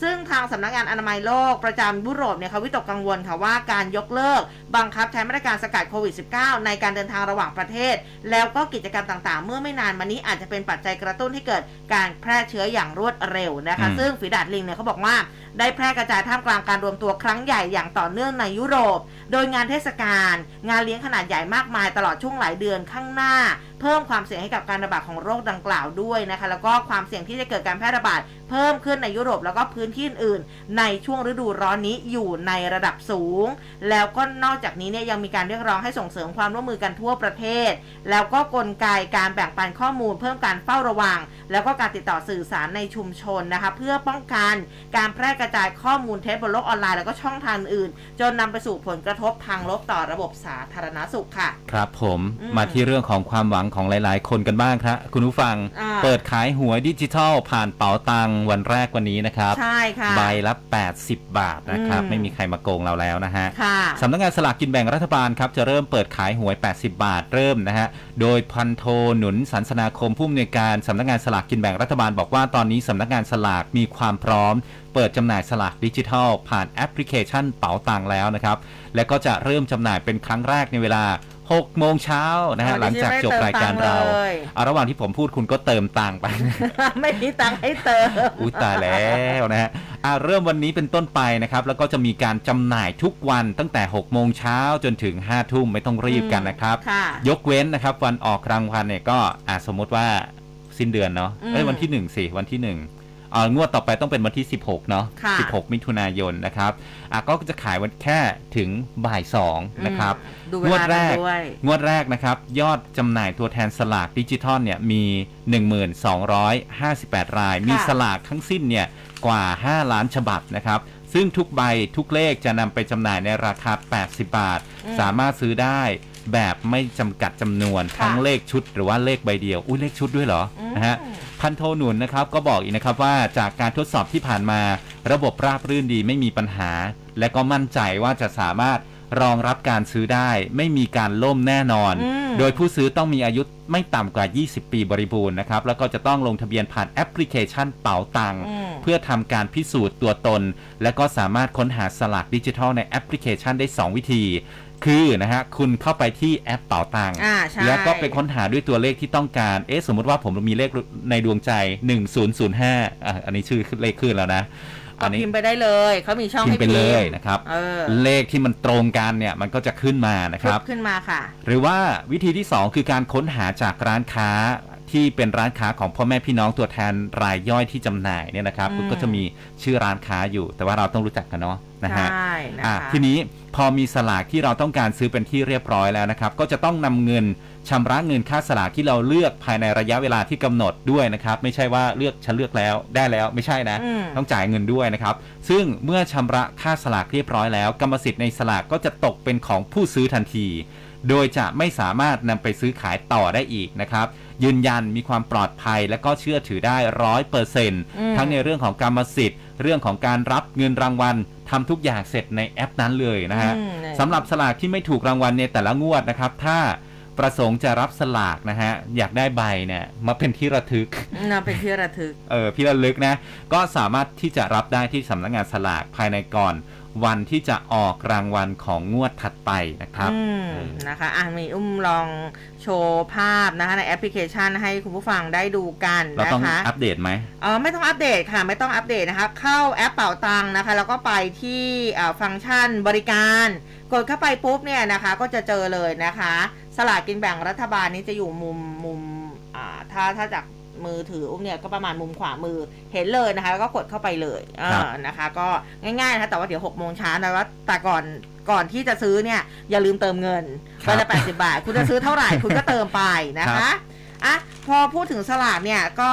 ซึ่งทางสำนักงานอนามัยโลกประจำยุโรปเนี่ยเขาวิตกกังวลค่ะว่าการยกเลิก บังคับใช้มาตรการสกัดโควิด -19 ในการเดินทางระหว่างประเทศ แล้วก็กิจกรรมต่างๆ เมื่อไม่นานมานี้อาจจะเป็นปัจจัยกระตุ้นให้เกิดการแพร่เชื้ออย่างรวดเร็วนะคะอืมซึ่งฝีดาดลิงเนี่ยเขาบอกว่าได้แพร่กระจายท่ามกลางการรวมตัวครั้งใหญ่อย่างต่อเนื่องในยุโรป โดยงานเทศกาล งานเลี้ยงขนาดใหญ่มากมายตลอดช่วงหลายเดือนข้างหน้า เพิ่มความเสี่ยงให้กับการระบาดของโรคดังกล่าวด้วยนะคะ แล้วก็ความเสี่ยงที่จะเกิดการแพร่ระบาดเพิ่มขึ้นในยุโรปแล้วก็พื้นที่อื่นๆในช่วงฤดูร้อนนี้อยู่ในระดับสูง แล้วก็นอกจากนี้เนี่ยยังมีการเรียกร้องให้ส่งเสริมความร่วมมือกันทั่วประเทศ แล้วก็กลไกการแบ่งปันข้อมูล เพิ่มการเฝ้าระวัง แล้วก็การติดต่อสื่อสารในชุมชนนะคะ เพื่อป้องกันการแพร่กระจายข้อมูลเท็จบนโลกออนไลน์แล้วก็ช่องทางอื่น จนนำไปสู่ผลกระทบทางลบต่อระบบสาธารณสุขค่ะ ครับผมอืมมาที่เรื่องของความหวังของหลาย ๆ คนกันบ้างครับคุณผู้ฟังอ่าเปิดขายหวยดิจิทัล ผ่านเป๋าตังวันแรกวันนี้นะครับใช่ค่ะใบละ80 บาทนะครับอืมไม่มีใครมาโกงเราแล้วนะฮะค่ะสำนักงานสลากกินแบ่งรัฐบาลครับจะเริ่มเปิดขายหวย 80 บาทเริ่มนะฮะโดยพันโทหนุนสันสนาคมผู้อำนวยการสำนักงานสลากกินแบ่งรัฐบาลบอกว่าตอนนี้สำนักงานสลากมีความพร้อม เปิดจำหน่ายสลากดิจิทัล ผ่านแอปพลิเคชันเป๋าตังแล้วนะครับ และก็จะเริ่มจำหน่ายเป็นครั้งแรกในเวลา 6 โมงเช้านะฮะอ๋อหลังจากจบรายการเราดิฉันไม่ได้เติมตังค์เลยเอาระหว่างที่ผมพูดคุณก็เติมตังค์ไป ไม่มีตังค์ให้เติมอุ้ยตายแล้วนะฮะอะเริ่มวันนี้เป็นต้นไปนะครับ แล้วก็จะมีการจำหน่ายทุกวันตั้งแต่ 6 โมงเช้าจนถึง 5 ทุ่มไม่ต้องรีบกันนะครับค่ะยกเว้นนะครับวันออกรางวัลเนี่ยก็อะสมมติว่าสิ้นเดือนเนาะอืมเอ้ยวันที่1สิวันที่ 1 อ่างวดต่อไปต้องเป็นวันที่ 16 เนาะค่ะ16 มิถุนายนนะครับอะก็จะขายวันแค่ถึงบ่าย2นะครับอืมดูเวงวดลาแรกันกด้วยงวดแรกนะครับยอดจำหน่ายตัวแทนสลากดิจิทัลเนี่ยมี 1258 ราย มีสลากทั้งสิ้นเนี่ยกว่า 5 ล้านฉบับนะครับซึ่งทุกใบทุกเลขจะนำไปจำหน่ายในราคา 80 บาทอืมสามารถซื้อได้แบบไม่จำกัดจำนวนค่ะทั้งเลขชุดหรือว่าเลขใบเดียว อุ้ยเลขชุดด้วยเหรออืมนะฮะ พันโทหนุนนะครับก็บอกอีกนะครับว่าจากการทดสอบที่ผ่านมา ระบบราบรื่นดีไม่มีปัญหา และก็มั่นใจว่าจะสามารถรองรับการซื้อได้ไม่มีการล่มแน่นอนอืมโดยผู้ซื้อต้องมีอายุไม่ต่ำกว่า 20 ปีบริบูรณ์นะครับ แล้วก็จะต้องลงทะเบียนผ่านแอปพลิเคชันเป๋าตังค์อืมเพื่อทำการพิสูจน์ตัวตน และก็สามารถค้นหาสลากดิจิทัลในแอปพลิเคชันได้ 2 วิธี คือนะฮะคุณเข้าไปที่แอปเป๋าตังค์อ่าใช่แล้วก็ไปค้นหาด้วยตัวเลขที่ต้องการ เอ๊ะสมมติว่าผมมีเลขในดวงใจ 1005อะอันนี้ชื่อเลขขึ้นแล้วนะก็อันนี้พิมพ์ไปได้เลยเขามีช่องพิมให้พ์ไปเลยนะครับเออเลขที่มันตรงกันเนี่ยมันก็จะขึ้นมานะคคลิรับปขึ้นมาค่ะ หรือว่าวิธีที่ 2 คือการค้นหาจากร้านค้า ที่เป็นร้านค้าของพ่อแม่พี่น้องตัวแทนรายย่อยที่จำหน่ายเนี่ยนะครับอืมก็จะมีชื่อร้านค้าอยู่ แต่ว่าเราต้องรู้จักกันเนาะนะฮะใช่นะอะคะทีนี้พอมีสลากที่เราต้องการซื้อเป็นที่เรียบร้อยแล้วนะครับ ก็จะต้องนำเงินชำระเงินค่าสลากที่เราเลือกภายในระยะเวลาที่กำหนดด้วยนะครับ ไม่ใช่ว่าเลือกฉันเลือกแล้วได้แล้วไม่ใช่นะอืมต้องจ่ายเงินด้วยนะครับ ซึ่งเมื่อชำระค่าสลากเรียบร้อยแล้ว กรรมสิทธิ์ในสลากก็จะตกเป็นของผู้ซื้อทันที โดยจะไม่สามารถนำไปซื้อขายต่อได้อีกนะครับ ยืนยันมีความปลอดภัยและก็เชื่อถือได้ร้อยเปอร์เซ็นต์อืมทั้งในเรื่องของกรรมสิทธิ์ เรื่องของการรับเงินรางวัลทำทุกอย่างเสร็จในแอปนั้นเลยนะฮะอืมเนี่ยสำหรับสลากที่ไม่ถูกรางวัลในแต่ละงวดนะครับ ถ้าประสงค์จะรับสลากนะฮะ อยากได้ใบเนี่ยมาเป็นที่ระทึกน่าเป็นที่ระทึก เออพี่ระลึกนะ ก็สามารถที่จะรับได้ที่สำนักงานสลากภายในก่อน วันที่จะออกรางวัลของงวดถัดไปนะครับอืมเออนะคะอะมีอุ้มลองโชว์ภาพนะคะในแอปพลิเคชันให้คุณผู้ฟังได้ดูกันเรานะต้องคะอัปเดตไหมเออไม่ต้องอัปเดตค่ะ ไม่ต้องอัปเดตนะคะ เข้าแอปเป่าตังค์นะคะ แล้วก็ไปที่อ่าฟังก์ชันบริการ กดเข้าไปปุ๊บเนี่ยนะคะ ก็จะเจอเลยนะคะ สลากกินแบ่งรัฐบาลนี้จะอยู่มุมมุมอ่าถ้าถ้าจาก มือถืออุ้มเนี่ยก็ประมาณมุมขวามือเห็นเลยนะคะ แล้วก็กดเข้าไปเลยอ่าครับนะคะ ก็ง่ายๆนะคะแต่ว่าเดี๋ยว6โมงเช้านะว่าแต่ก่อนก่อนที่จะซื้อเนี่ย อย่าลืมเติมเงินครับวันละ80บาท คุณจะซื้อเท่าไหร่ คุณก็เติมไปนะครัคะบอะ พอพูดถึงสลากเนี่ยก็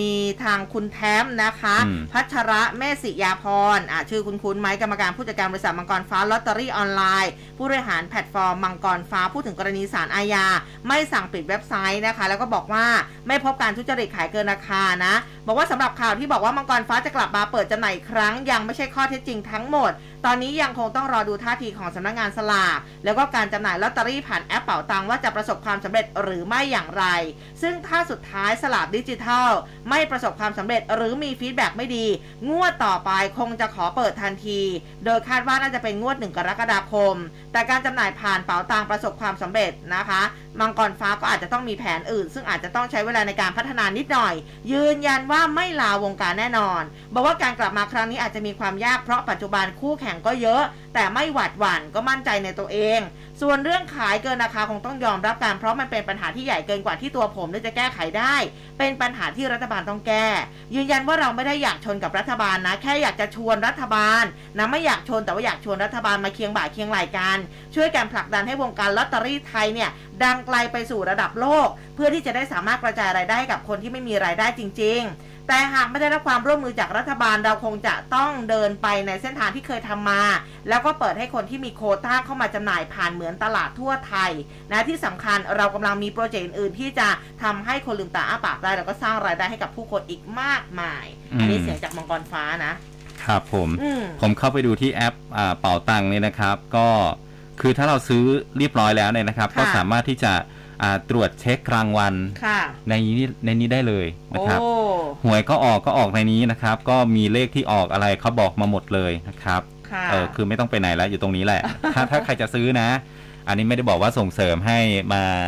มีทางคุณแท้มนะคะอืมพัชระแม่สิยาพรอะชื่อคุณคุ้นๆไหมกรรมการผู้จัดการบริษัทมังกรฟ้าลอตเตอรี่ออนไลน์ ผู้บริหารแพลตฟอร์มมังกรฟ้าพูดถึงกรณีสารอาญาไม่สั่งปิดเว็บไซต์นะคะ แล้วก็บอกว่าไม่พบการทุจริตขายเกินราคานะ บอกว่าสำหรับข่าวที่บอกว่ามังกรฟ้าจะกลับมาเปิดจำหน่ายอีกครั้ง ยังไม่ใช่ข้อเท็จจริงทั้งหมด ตอนนี้ยังคงต้องรอดูท่าทีของสำนักงานสลากแล้วก็การจำหน่ายลอตเตอรี่ผ่านแอปเป๋าตังว่าจะประสบความสำเร็จหรือไม่อย่างไร ซึ่งถ้าสุดท้ายสลากดิจิทัล ไม่ประสบความสำเร็จหรือมี feedback ไม่ดี งวดต่อไปคงจะขอเปิดทันที โดยคาดว่าน่าจะเป็นงวดหนึ่งกรกฎาคม แต่การจำหน่ายผ่านเป๋าตังประสบความสำเร็จนะคะมังกรฟ้าก็อาจจะต้องมีแผนอื่น ซึ่งอาจจะต้องใช้เวลาในการพัฒนานิดหน่อย ยืนยันว่าไม่ลาวงการแน่นอน บอกว่าการกลับมาครั้งนี้อาจจะมีความยากเพราะปัจจุบันคู่แข่งก็เยอะ แต่ไม่หวาดหวั่นก็มั่นใจในตัวเอง ส่วนเรื่องขายเกินราคาคงต้องยอมรับการเพราะมันเป็นปัญหาที่ใหญ่เกินกว่าที่ตัวผมจะแก้ไขได้ เป็นปัญหาที่รัฐบาลต้องแก้ ยืนยันว่าเราไม่ได้อยากชนกับรัฐบาลนะ แค่อยากจะชวนรัฐบาลนะไม่อยากชนแต่ว่าอยากชวนรัฐบาลมาเคียงบ่าเคียงไหล่กัน ช่วยกันผลักดันให้วงการลอตเตอรี่ไทยเนี่ย ดังไกลไปสู่ระดับโลก เพื่อที่จะได้สามารถกระจายรายได้ให้กับคนที่ไม่มีรายได้จริง ๆแต่หากไม่ได้รับความร่วมมือจากรัฐบาลเราคงจะต้องเดินไปในเส้นทางที่เคยทำมา แล้วก็เปิดให้คนที่มีโควต้าเข้ามาจำหน่ายผ่านเหมือนตลาดทั่วไทยนะที่สำคัญเรากำลังมีโปรเจกต์อื่นๆที่จะทำให้คนลืมตาอ้าปากได้ แล้วก็สร้างรายได้ให้กับผู้คนอีกมากมาย อันนี้อืมเสียงจากมังกรฟ้านะครับผมอืมผมเข้าไปดูที่แอปอ่าเป่าตังค์เนี่ยนะครับ ก็ คือถ้าเราซื้อเรียบร้อยแล้วเนี่ยนะครับค่ะก็สามารถที่จะอ่าตรวจเช็ครางวัลค่ะในนี้ในนี้ได้เลยนะครับโอ้หวยก็ออกก็ออกในนี้นะครับ ก็มีเลขที่ออกอะไรเขาบอกมาหมดเลยนะครับค่ะเออคือไม่ต้องไปไหนแล้วอยู่ตรงนี้แหละ ถ้าถ้าใครจะซื้อนะ อันนี้ไม่ได้บอกว่าส่งเสริมให้มาอ่า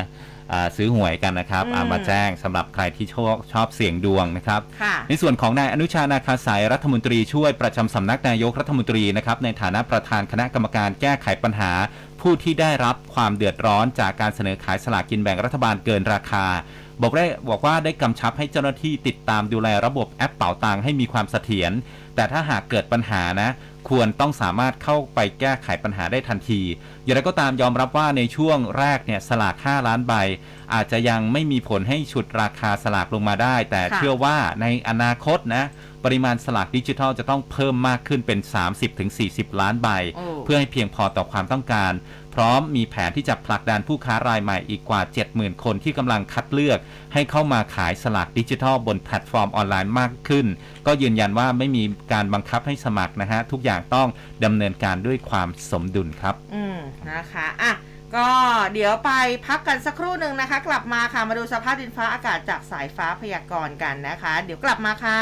ซื้อหวยกันนะครับอ่าอืมมาแจ้งสำหรับใครที่ชอบชอบเสี่ยงดวงนะครับค่ะในส่วนของนายอนุชานาคาสายรัฐมนตรีช่วยประจำสำนักนายกรัฐมนตรีนะครับในฐานะประธานคณะกรรมการแก้ไขปัญหา ผู้ที่ได้รับความเดือดร้อนจากการเสนอขายสลากกินแบ่งรัฐบาลเกินราคาบอกได้บอกว่าได้กำชับให้เจ้าหน้าที่ติดตามดูแลระบบแอปเป๋าตังค์ให้มีความเสถียรแต่ถ้าหากเกิดปัญหานะ ควรต้องสามารถเข้าไปแก้ไขปัญหาได้ทันที อย่างไรก็ตามยอมรับว่าในช่วงแรกเนี่ยสลาก 5 ล้านใบ อาจจะยังไม่มีผลให้ฉุดราคาสลากลงมาได้ แต่เชื่อว่าในอนาคตนะ ปริมาณสลากดิจิทัลจะต้องเพิ่มมากขึ้นเป็น 30-40 ล้านใบโอ้เพื่อให้เพียงพอต่อความต้องการ พร้อมมีแผนที่จะผลักดันผู้ค้ารายใหม่อีกกว่า 70,000 คนที่กำลังคัดเลือก ให้เข้ามาขายสลากดิจิทัลบนแพลตฟอร์มออนไลน์มากขึ้น ก็ยืนยันว่าไม่มีการบังคับให้สมัครนะฮะ ทุกอย่างต้องดำเนินการด้วยความสมดุลครับ อืมนะคะอะก็เดี๋ยวไปพักกันสักครู่หนึ่งนะคะ กลับมาค่ะมาดูสภาพดินฟ้าอากาศจากสายฟ้าพยากรณ์กันนะคะ เดี๋ยวกลับมาค่ะ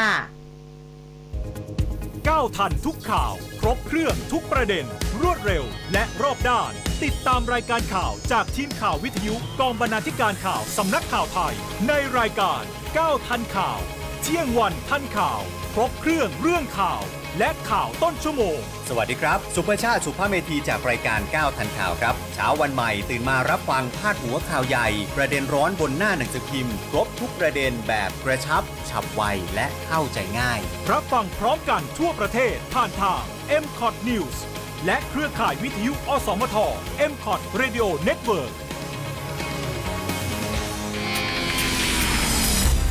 ก้าวทันทุกข่าว ครบเครื่องทุกประเด็น รวดเร็ว และรอบด้าน ติดตามรายการข่าวจากทีมข่าววิทยุกองบรรณาธิการข่าวสำนักข่าวไทย ในรายการก้าวทันข่าว เที่ยงวันทันข่าว ครบเครื่องเรื่องข่าว และข่าวต้นชั่วโมง สวัสดีครับ สุภชาติสุภาพเมธีจากรายการ 9 ทันข่าวครับ เช้าวันใหม่ตื่นมารับฟังพาดหัวข่าวใหญ่ ประเด็นร้อนบนหน้าหนังสือพิมพ์ ครบทุกประเด็นแบบกระชับ ฉับไวและเข้าใจง่าย รับฟังพร้อมกันทั่วประเทศผ่านทาง m c o t News และเครือข่ายวิทยุอสมท m c o t Radio Network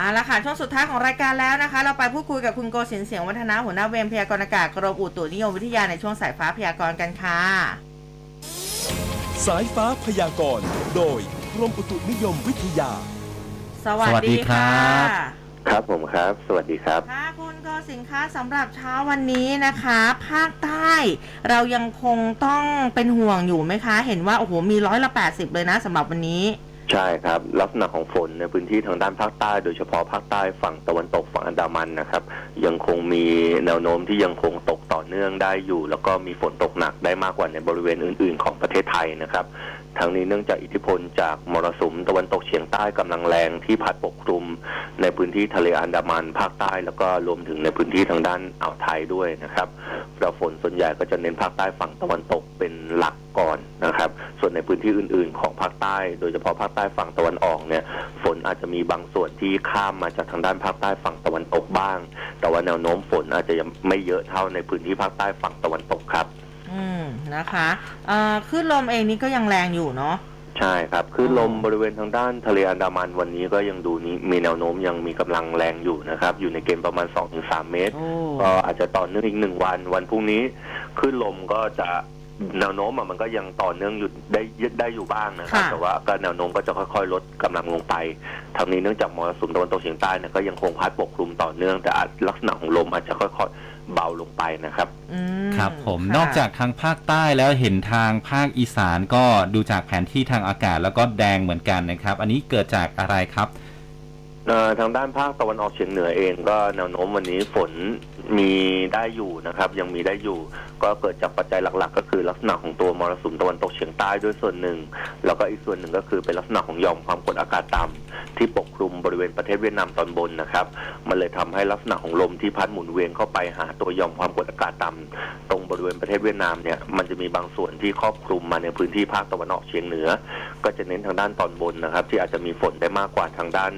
เอาละค่ะช่วงสุดท้ายของรายการแล้วนะคะ เราไปพูดคุยกับคุณโกศินทร์เสียงวัฒนาหัวหน้าเวรพยากรณ์อากาศกรมอุตุนิยมวิทยาในช่วงสายฟ้าพยากรณ์กันค่ะ สายฟ้าพยากรณ์โดยกรมอุตุนิยมวิทยา สวัสสวัสดีดีครัค่ะบครับผมครับ สวัสดีครับค่ะคุณก็สินค้าสำหรับเช้าวันนี้นะคะ ภาคใต้ เรายังคงต้องเป็นห่วงอยู่ไหมคะ เห็นว่าโอ้โหมีร้อยละ80เลยนะสำหรับวันนี้ ใช่ครับ ลักษณะของฝนในพื้นที่ทางด้านภาคใต้ โดยเฉพาะภาคใต้ฝั่งตะวันตกฝั่งอันดามันนะครับ ยังคงมีแนวโน้มที่ยังคงตกต่อเนื่องได้อยู่ แล้วก็มีฝนตกหนักได้มากกว่าในบริเวณอื่น ๆ ของประเทศไทยนะครับ ทั้งนี้เนื่องจากอิทธิพลจากมรสุมตะวันตกเฉียงใต้กำลังแรงที่พัดปกคลุม ในพื้นที่ทะเลอันดามันภาคใต้ แล้วก็รวมถึงในพื้นที่ทางด้านอ่าวไทยด้วยนะครับเราฝนส่วนใหญ่ก็จะเน้นภาคใต้ฝั่งตะวันตกเป็นหลักก่อนนะครับ ส่วนในพื้นที่อื่น ๆ ของภาคใต้ โดยเฉพาะภาคใต้ฝั่งตะวันออกเนี่ยฝนอาจจะมีบางส่วนที่ข้ามมาจากทางด้านภาคใต้ฝั่งตะวันตกบ้าง แต่ว่าแนวโน้มฝนอาจจะยังไม่เยอะเท่าในพื้นที่ภาคใต้ฝั่งตะวันตกครับ อืมนะคะเอ่อคลื่นลมเองนี่ก็ยังแรงอยู่เนาะ ใช่ครับคลื่นลมบริเวณทางด้านทะเลอันดามันวันนี้ก็ยังดูนี้มีแนวโน้มยังมีกำลังแรงอยู่นะครับ อยู่ในเกณฑ์ประมาณ 2-3 เมตร โอ้ก็อาจจะต่อเนื่องอีกหนึ่งวัน วันพรุ่งนี้คลื่นลมก็จะแนวโน้มอะมันก็ยังต่อเนื่องอยู่ได้ได้อยู่บ้างนะครับค่ะ แต่ว่าก็แนวโน้มก็จะค่อยๆ ลดกำลังลงไปทางนี้เนื่องจากมรสุมตะวันตกเฉียงใต้เนี่ยก็ยังคงพัดปกคลุมต่อเนื่องแต่อาจลักษณะของลมอาจจะค่อยๆ เบาลงไปนะครับ อืมครับผมะนอกจากทางภาคใต้แล้วเห็นทางภาคอีสานก็ดูจากแผนที่ทางอากาศแล้วก็แดงเหมือนกันนะครับ อันนี้เกิดจากอะไรครับ เอ่อทางด้านภาคตะวันออกเฉียงเหนือเองก็แนวโน้มวันนี้ฝนมีได้อยู่นะครับ ยังมีได้อยู่ ก็เกิดจากปัจจัยหลัก ๆ ก็คือลักษณะของตัวมรสุมตะวันตกเฉียงใต้ด้วยส่วนหนึ่ง แล้วก็อีกส่วนหนึ่งก็คือเป็นลักษณะของหย่อมความกดอากาศต่ำที่ปกคลุมบริเวณประเทศเวียดนามตอนบนนะครับ มันเลยทำให้ลักษณะของลมที่พัดหมุนเวียนเข้าไปหาตัวหย่อมความกดอากาศต่ำตรงบริเวณประเทศเวียดนามเนี่ยมันจะมีบางส่วนที่ครอบคลุมมาในพื้นที่ภาคตะวันออกเฉียงเหนือ ก็จะเน้นทางด้านตอนบนนะครับ ที่อาจจะมีฝนได้มากกว่าทางด้าน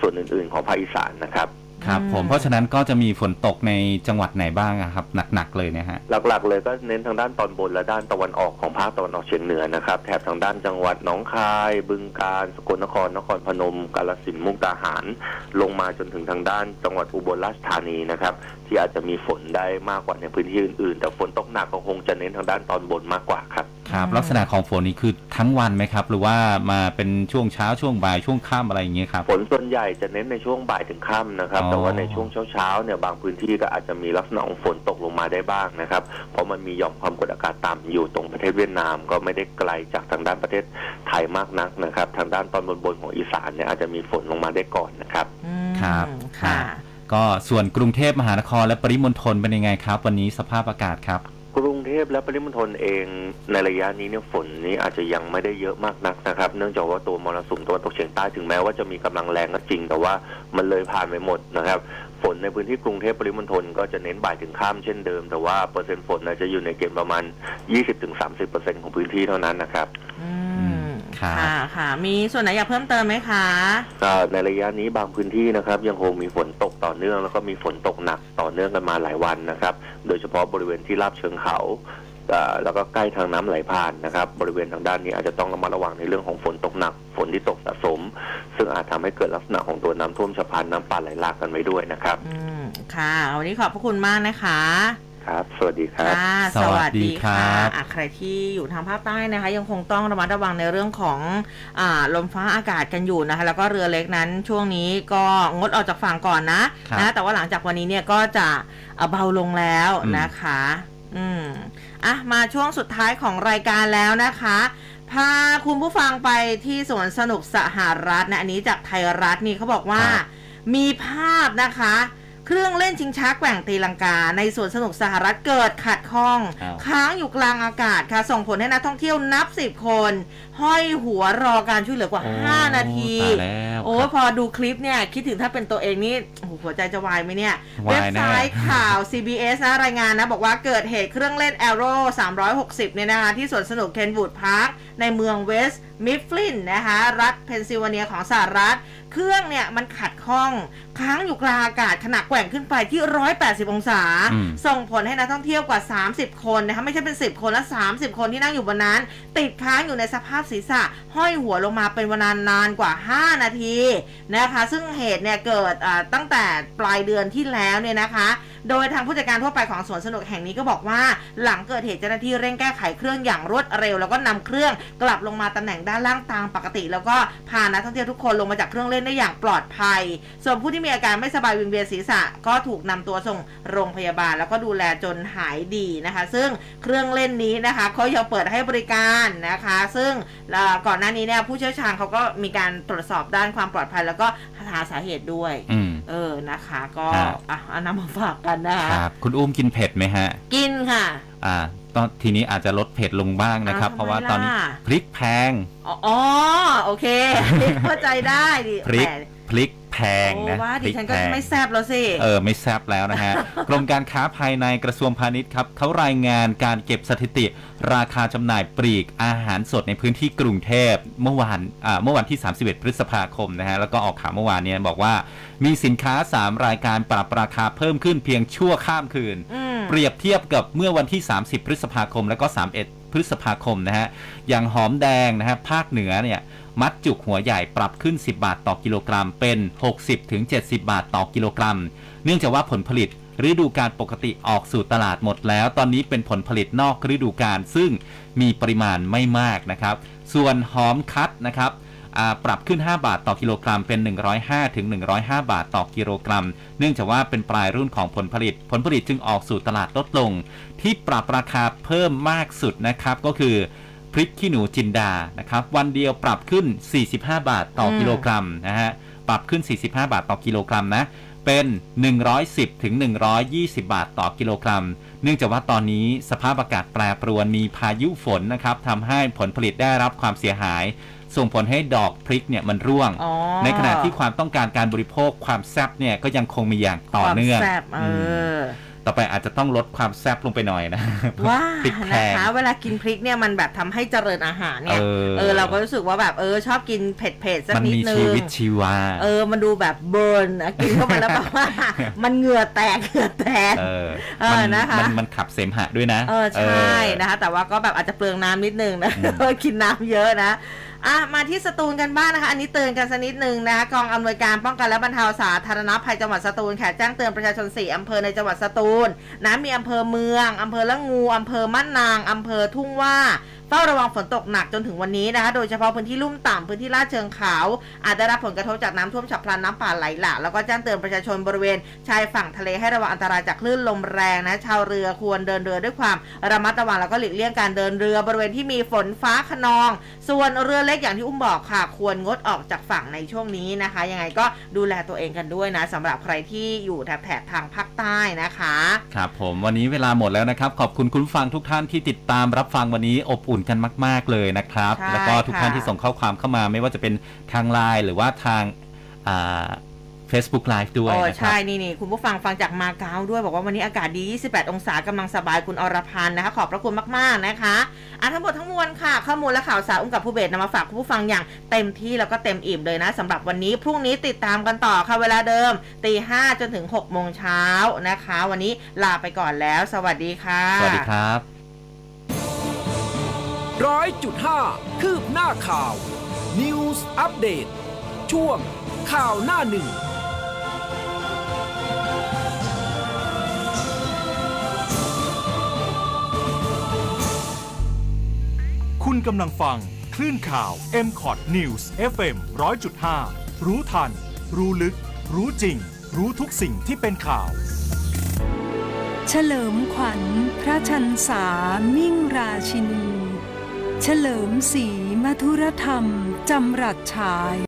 ส่วนอื่น ๆ ของภาคอีสานนะครับครับผมเพราะฉะนั้นก็จะมีฝนตกในจังหวัดไหนบ้างอะครับหนักๆเลยเนี่ยฮะหลักๆ เลยก็เน้นทางด้านตอนบนและด้านตะวันออกของภาคตะวันออกเฉียงเหนือนะครับแถบทางด้านจังหวัดหนองคาย บึงกาฬสกลนครนครพนม กาฬสินธุ์มุกดาหาร ลงมาจนถึงทางด้านจังหวัดอุบลราชธานีนะครับที่อาจจะมีฝนได้มากกว่าในพื้นที่อื่นๆ แต่ฝนตกหนักก็คงจะเน้นทางด้านตอนบนมากกว่าครับ ครับอืมลักษณะของฝนนี้คือทั้งวันไหมครับ หรือว่ามาเป็นช่วงเช้าช่วงบ่ายช่วงค่ำอะไรอย่างเงี้ยครับ ฝนส่วนใหญ่จะเน้นในช่วงบ่ายถึงค่ำนะครับ อ๋อแต่ว่าในช่วงเช้าๆเนี่ยบางพื้นที่ก็อาจจะมีลักษณะของฝนตกลงมาได้บ้างนะครับ เพราะมันมีหย่อมความกดอากาศต่ำอยู่ตรงประเทศเวียดนาม ก็ไม่ได้ไกลจากทางด้านประเทศไทยมากนักนะครับ ทางด้านตอนบนๆของอีสานเนี่ยอาจจะมีฝนลงมาได้ก่อนนะครับ อืมครับ ค่ะ ก็ส่วนกรุงเทพมหานครและปริมณฑลเป็นยังไงครับ วันนี้สภาพอากาศครับ กรุงเทพและปริมณฑลเองในระยะนี้เนี่ยฝนนี้อาจจะยังไม่ได้เยอะมากนักนะครับ เนื่องจากว่าตัวมรสุมตะวันตกเฉียงใต้ถึงแม้ว่าจะมีกำลังแรงก็จริง แต่ว่ามันเลยผ่านไปหมดนะครับ ฝนในพื้นที่กรุงเทพปริมณฑลก็จะเน้นบ่ายถึงค่ำเช่นเดิม แต่ว่าเปอร์เซ็นต์ฝนจะอยู่ในเกณฑ์ประมาณ 20-30%ของพื้นที่เท่านั้นนะครับอื ครับค่ะค่ะ มีส่วนไหนอยากเพิ่มเติมไหมคะก็ในระยะนี้บางพื้นที่นะครับ ยังคงมีฝนตกต่อเนื่อง แล้วก็มีฝนตกหนักต่อเนื่องกันมาหลายวันนะครับ โดยเฉพาะบริเวณที่ราบเชิงเขาเอ่อแล้วก็ใกล้ทางน้ำไหลผ่านนะครับ บริเวณทางด้านนี้อาจจะต้องระมัดระวังในเรื่องของฝนตกหนัก ฝนที่ตกสะสม ซึ่งอาจทำให้เกิดลักษณะของตัวน้ำท่วมฉับพลันน้ำป่าไหลหลากกันไว้ด้วยนะครับ อืมค่ะ วันนี้ขอบพระคุณมากนะคะ ครับ สวัสดีครับค่ะสวัสดีครับอะใครที่อยู่ทางภาคใต้นะคะ ยังคงต้องระมัดระวังในเรื่องของอ่าลมฟ้าอากาศกันอยู่นะคะ แล้วก็เรือเล็กนั้นช่วงนี้ก็งดออกจากฝั่งก่อนนะครับนะแต่ว่าหลังจากวันนี้เนี่ยก็จะเอ่อเบาลงแล้วอืมนะคะ อืมอะมาช่วงสุดท้ายของรายการแล้วนะคะพาคุณผู้ฟังไปที่สวนสนุกสหรัฐนะอันนี้จากไทยรัฐนี่เขาบอกว่าครับมีภาพนะคะ เครื่องเล่นชิงช้าแกว่งตีลังกา ในสวนสนุกสหรัฐเกิดขัดข้อง อ้าว ค้างอยู่กลางอากาศค่ะ ส่งผลให้นักท่องเที่ยวนับสิบคน ห้อยหัวรอการช่วยเหลือกว่าโอ้5นาทีตายแล้วโอ้ครับพอดูคลิปเนี่ย คิดถึงถ้าเป็นตัวเองนี่โอ้โหหัวใจจะวายไหมเนี่ยวายเว็บแน่ไซต์ข่าว CBS นะ รายงานนะ บอกว่าเกิดเหตุเครื่องเล่น Aero 360 เนี่ยนะคะ ที่สวนสนุกเคนวูดพาร์คในเมืองเวสต์มิฟลินนะคะ รัฐเพนซิลเวเนียของสหรัฐ เครื่องเนี่ยมันขัดข้อง ค้างอยู่กลางอากาศขณะแกว่งขึ้นไปที่ 180 องศาอืมส่งผลให้นักท่องเที่ยวกว่า 30 คนนะคะไม่ใช่เป็น 10 คนและ 30 คนที่นั่งอยู่บนนั้น ติดค้างอยู่ในสภาพศีรษะห้อยหัวลงมาเป็นเวลานานกว่า 5 นาทีนะคะ ซึ่งเหตุเนี่ยเกิดตั้งแต่ปลายเดือนที่แล้วเนี่ยนะคะ โดยทางผู้จัดการทั่วไปของสวนสนุกแห่งนี้ก็บอกว่า หลังเกิดเหตุเจ้าหน้าที่เร่งแก้ไขเครื่องอย่างรวดเร็ว แล้วก็นำเครื่องกลับลงมาตำแหน่งด้านล่างตามปกติ แล้วก็พานักท่องเที่ยวทุกคนลงมาจากเครื่องเล่นได้อย่างปลอดภัย ส่วนผู้ที่มีอาการไม่สบายวิงเวียนศีรษะ ก็ถูกนำตัวส่งโรงพยาบาล แล้วก็ดูแลจนหายดีนะคะ ซึ่งเครื่องเล่นนี้นะคะเขายังเปิดให้บริการนะคะ ซึ่งก่อนหน้านี้เนี่ยผู้เชี่ยวชาญเขาก็มีการตรวจสอบด้านความปลอดภัย แล้วก็หาสาเหตุด้วย อืม เออนะคะ ก็ครับ อะเอานำมาฝากกันนะคะครับ คุณอุ้มกินเผ็ดไหมฮะ กินค่ะ อ่าตอนทีนี้อาจจะลดเผ็ดลงบ้างนะครับ อ้าวเพราะว่าทำไมตอนนี้ล่ะ พริกแพง อ๋ออ๋อโอเค เข้าใจได้ดิพริกแหมพริกแพงโอ้นะว่าพดิริกฉันแพก็งไม่แซบแล้วสิ เออ ไม่แซบแล้วนะฮะ กรมการค้าภายในกระทรวงพาณิชย์ครับเขารายงานการเก็บสถิติ ราคาจำหน่ายปลีกอาหารสดในพื้นที่กรุงเทพเมื่อวานอ่าเมื่อวันที่ 31 พฤษภาคมนะฮะ แล้วก็ออกข่าวเมื่อวานเนี้บอกว่า มีสินค้า 3 รายการปรับราคาเพิ่มขึ้นเพียงชั่วข้ามคืนอืมเปรียบเทียบกับเมื่อวันที่ 30 พฤษภาคมแล้วก็ 31พ ฤษภาคมนะฮะ อย่างหอมแดงนะฮะภาคเหนือเนี่ยมัดจุกหัวใหญ่ปรับขึ้น 10 บาทต่อกิโลกรัมเป็น 60ถึง70 บาทต่อกิโลกรัม เนื่องจากว่าผลผลิตฤดูการปกติออกสู่ตลาดหมดแล้ว ตอนนี้เป็นผลผลิตนอกฤดูกาลซึ่งมีปริมาณไม่มากนะครับ ส่วนหอมคัดนะครับ ปรับขึ้น 5 บาทต่อกิโลกรัมเป็น 105ถึง105 บาทต่อกิโลกรัม เนื่องจากว่าเป็นปลายรุ่นของผลผลิต ผลผลิตจึงออกสู่ตลาดลดลง ที่ปรับราคาเพิ่มมากสุดนะครับก็คือพริกขี้หนูจินดานะครับวันเดียวปรับขึ้น 45 บาทต่ออมกิโลกรัมนะฮะปรับขึ้น 45 บาทต่อกิโลกรัมนะเป็น 110ถึง120 บาทต่อกิโลกรัม เนื่องจากว่าตอนนี้สภาพอากาศแปรปรวนมีพายุฝนนะครับทำให้ผลผลิตได้รับความเสียหาย ส่งผลให้ดอกพริกเนี่ยมันร่วง อ๋อในขณะที่ความต้องการการบริโภคความแซ่บเนี่ยก็ยังคงมีอย่างต่อเนื่อง ความแซ่บเออมต่อไปอาจจะต้องลดความแซ่บลงไปหน่อยนะว่าพริกแพนะง คะ เวลากินพริกเนี่ยมันแบบทำให้เจริญอาหารเนี่ยเออ เออเราก็รู้สึกว่าแบบเออชอบกินเผ็ดเผ็ดๆสักมันนิดมีนึชีงวิตชีวา เออมันดูแบบเบิร์นอะกินเข้าไปแล้วแบบว่า มันเหงื่อแตกเหงื่อแตก เออเออมันะคะ มันมันขับเสมหะด้วยนะ เออใช่นะคะ แต่ว่าก็แบบอาจจะเปลืองน้ำนิดนึงนะ กินน้ำเยอะนะ อะมาที่สตูลกันบ้างนะคะ อันนี้เตือนกันสักนิดหนึ่งนะคะกองอำนวยการป้องกันและบรรเทาสาธารณภัยจังหวัดสตูลค่ะแจ้งเตือนประชาชน4อำเภอในจังหวัดสตูลนะมีอำเภอเมืองอำเภอละงูอำเภอมั่นนางอำเภอทุ่งว่า เฝ้าระวังฝนตกหนักจนถึงวันนี้นะคะ โดยเฉพาะพื้นที่ลุ่มต่ำพื้นที่ลาดเชิงเขา อาจได้รับผลกระทบจากน้ำท่วมฉับพลันน้ำป่าไหลหลากแล้วก็แจ้งเตือนประชาชนบริเวณชายฝั่งทะเลให้ระวังอันตรายจากคลื่นลมแรงนะชาวเรือควรเดินเรือด้วยความระมัดระวังแล้วก็หลีกเลี่ยงการเดินเรือบริเวณที่มีฝนฟ้าขนอง ส่วนเรือเล็กอย่างที่อุ้มบอกค่ะ ควรงดออกจากฝั่งในช่วงนี้นะคะ ยังไงก็ดูแลตัวเองกันด้วยนะสำหรับใครที่อยู่แถบแถบทางภาคใต้นะคะ ครับผมวันนี้เวลาหมดแล้วนะครับ ขอบคุณคุณฟังทุกท่านที่ติดตามรับฟังวันนี้อบอุ่นกันมาก ๆ เลยนะครับ ใช่แล้วก็ทุกท่านค่ะ ที่ส่งข้อความเข้ามาไม่ว่าจะเป็นทางไลน์หรือว่าทางอ่า Facebook Live ด้วยโอ้นะครัใช่บนี่นี่คุณผู้ฟังฟังจากมาเก๊าด้วย บอกว่าวันนี้อากาศดี 28 องศากำลังสบายคุณอรพันธ์นะคะ ขอบพระคุณมาก ๆ นะคะอะทั้งหมดทั้งมวลค่ะ ข้อมูลและข่าวสารอุ้มกับผู้เบสนำมาฝากคุณผู้ฟังอย่างเต็มที่แล้วก็เต็มอิ่มเลยนะสำหรับวันนี้พรุ่งนี้ติดตามกันต่อค่ะเวลาเดิมตีห้าจนถึง6โมงเช้านะคะ วันนี้ลาไปก่อนแล้ว สวัสดีค่ะ สวัสดีครับ ร้อยจุดห้าคืบหน้าข่าว News อัปเดตช่วงข่าวหน้าหนึ่งคุณกำลังฟัง คลื่นข่าว m c o t News FM 100.5 รู้ทัน รู้ลึก รู้จริง รู้ทุกสิ่งที่เป็นข่าว เฉลิมขวัญพระชันษามิ่งราชินี เฉลิมศรีมธุรธรรมจำรัดฉาย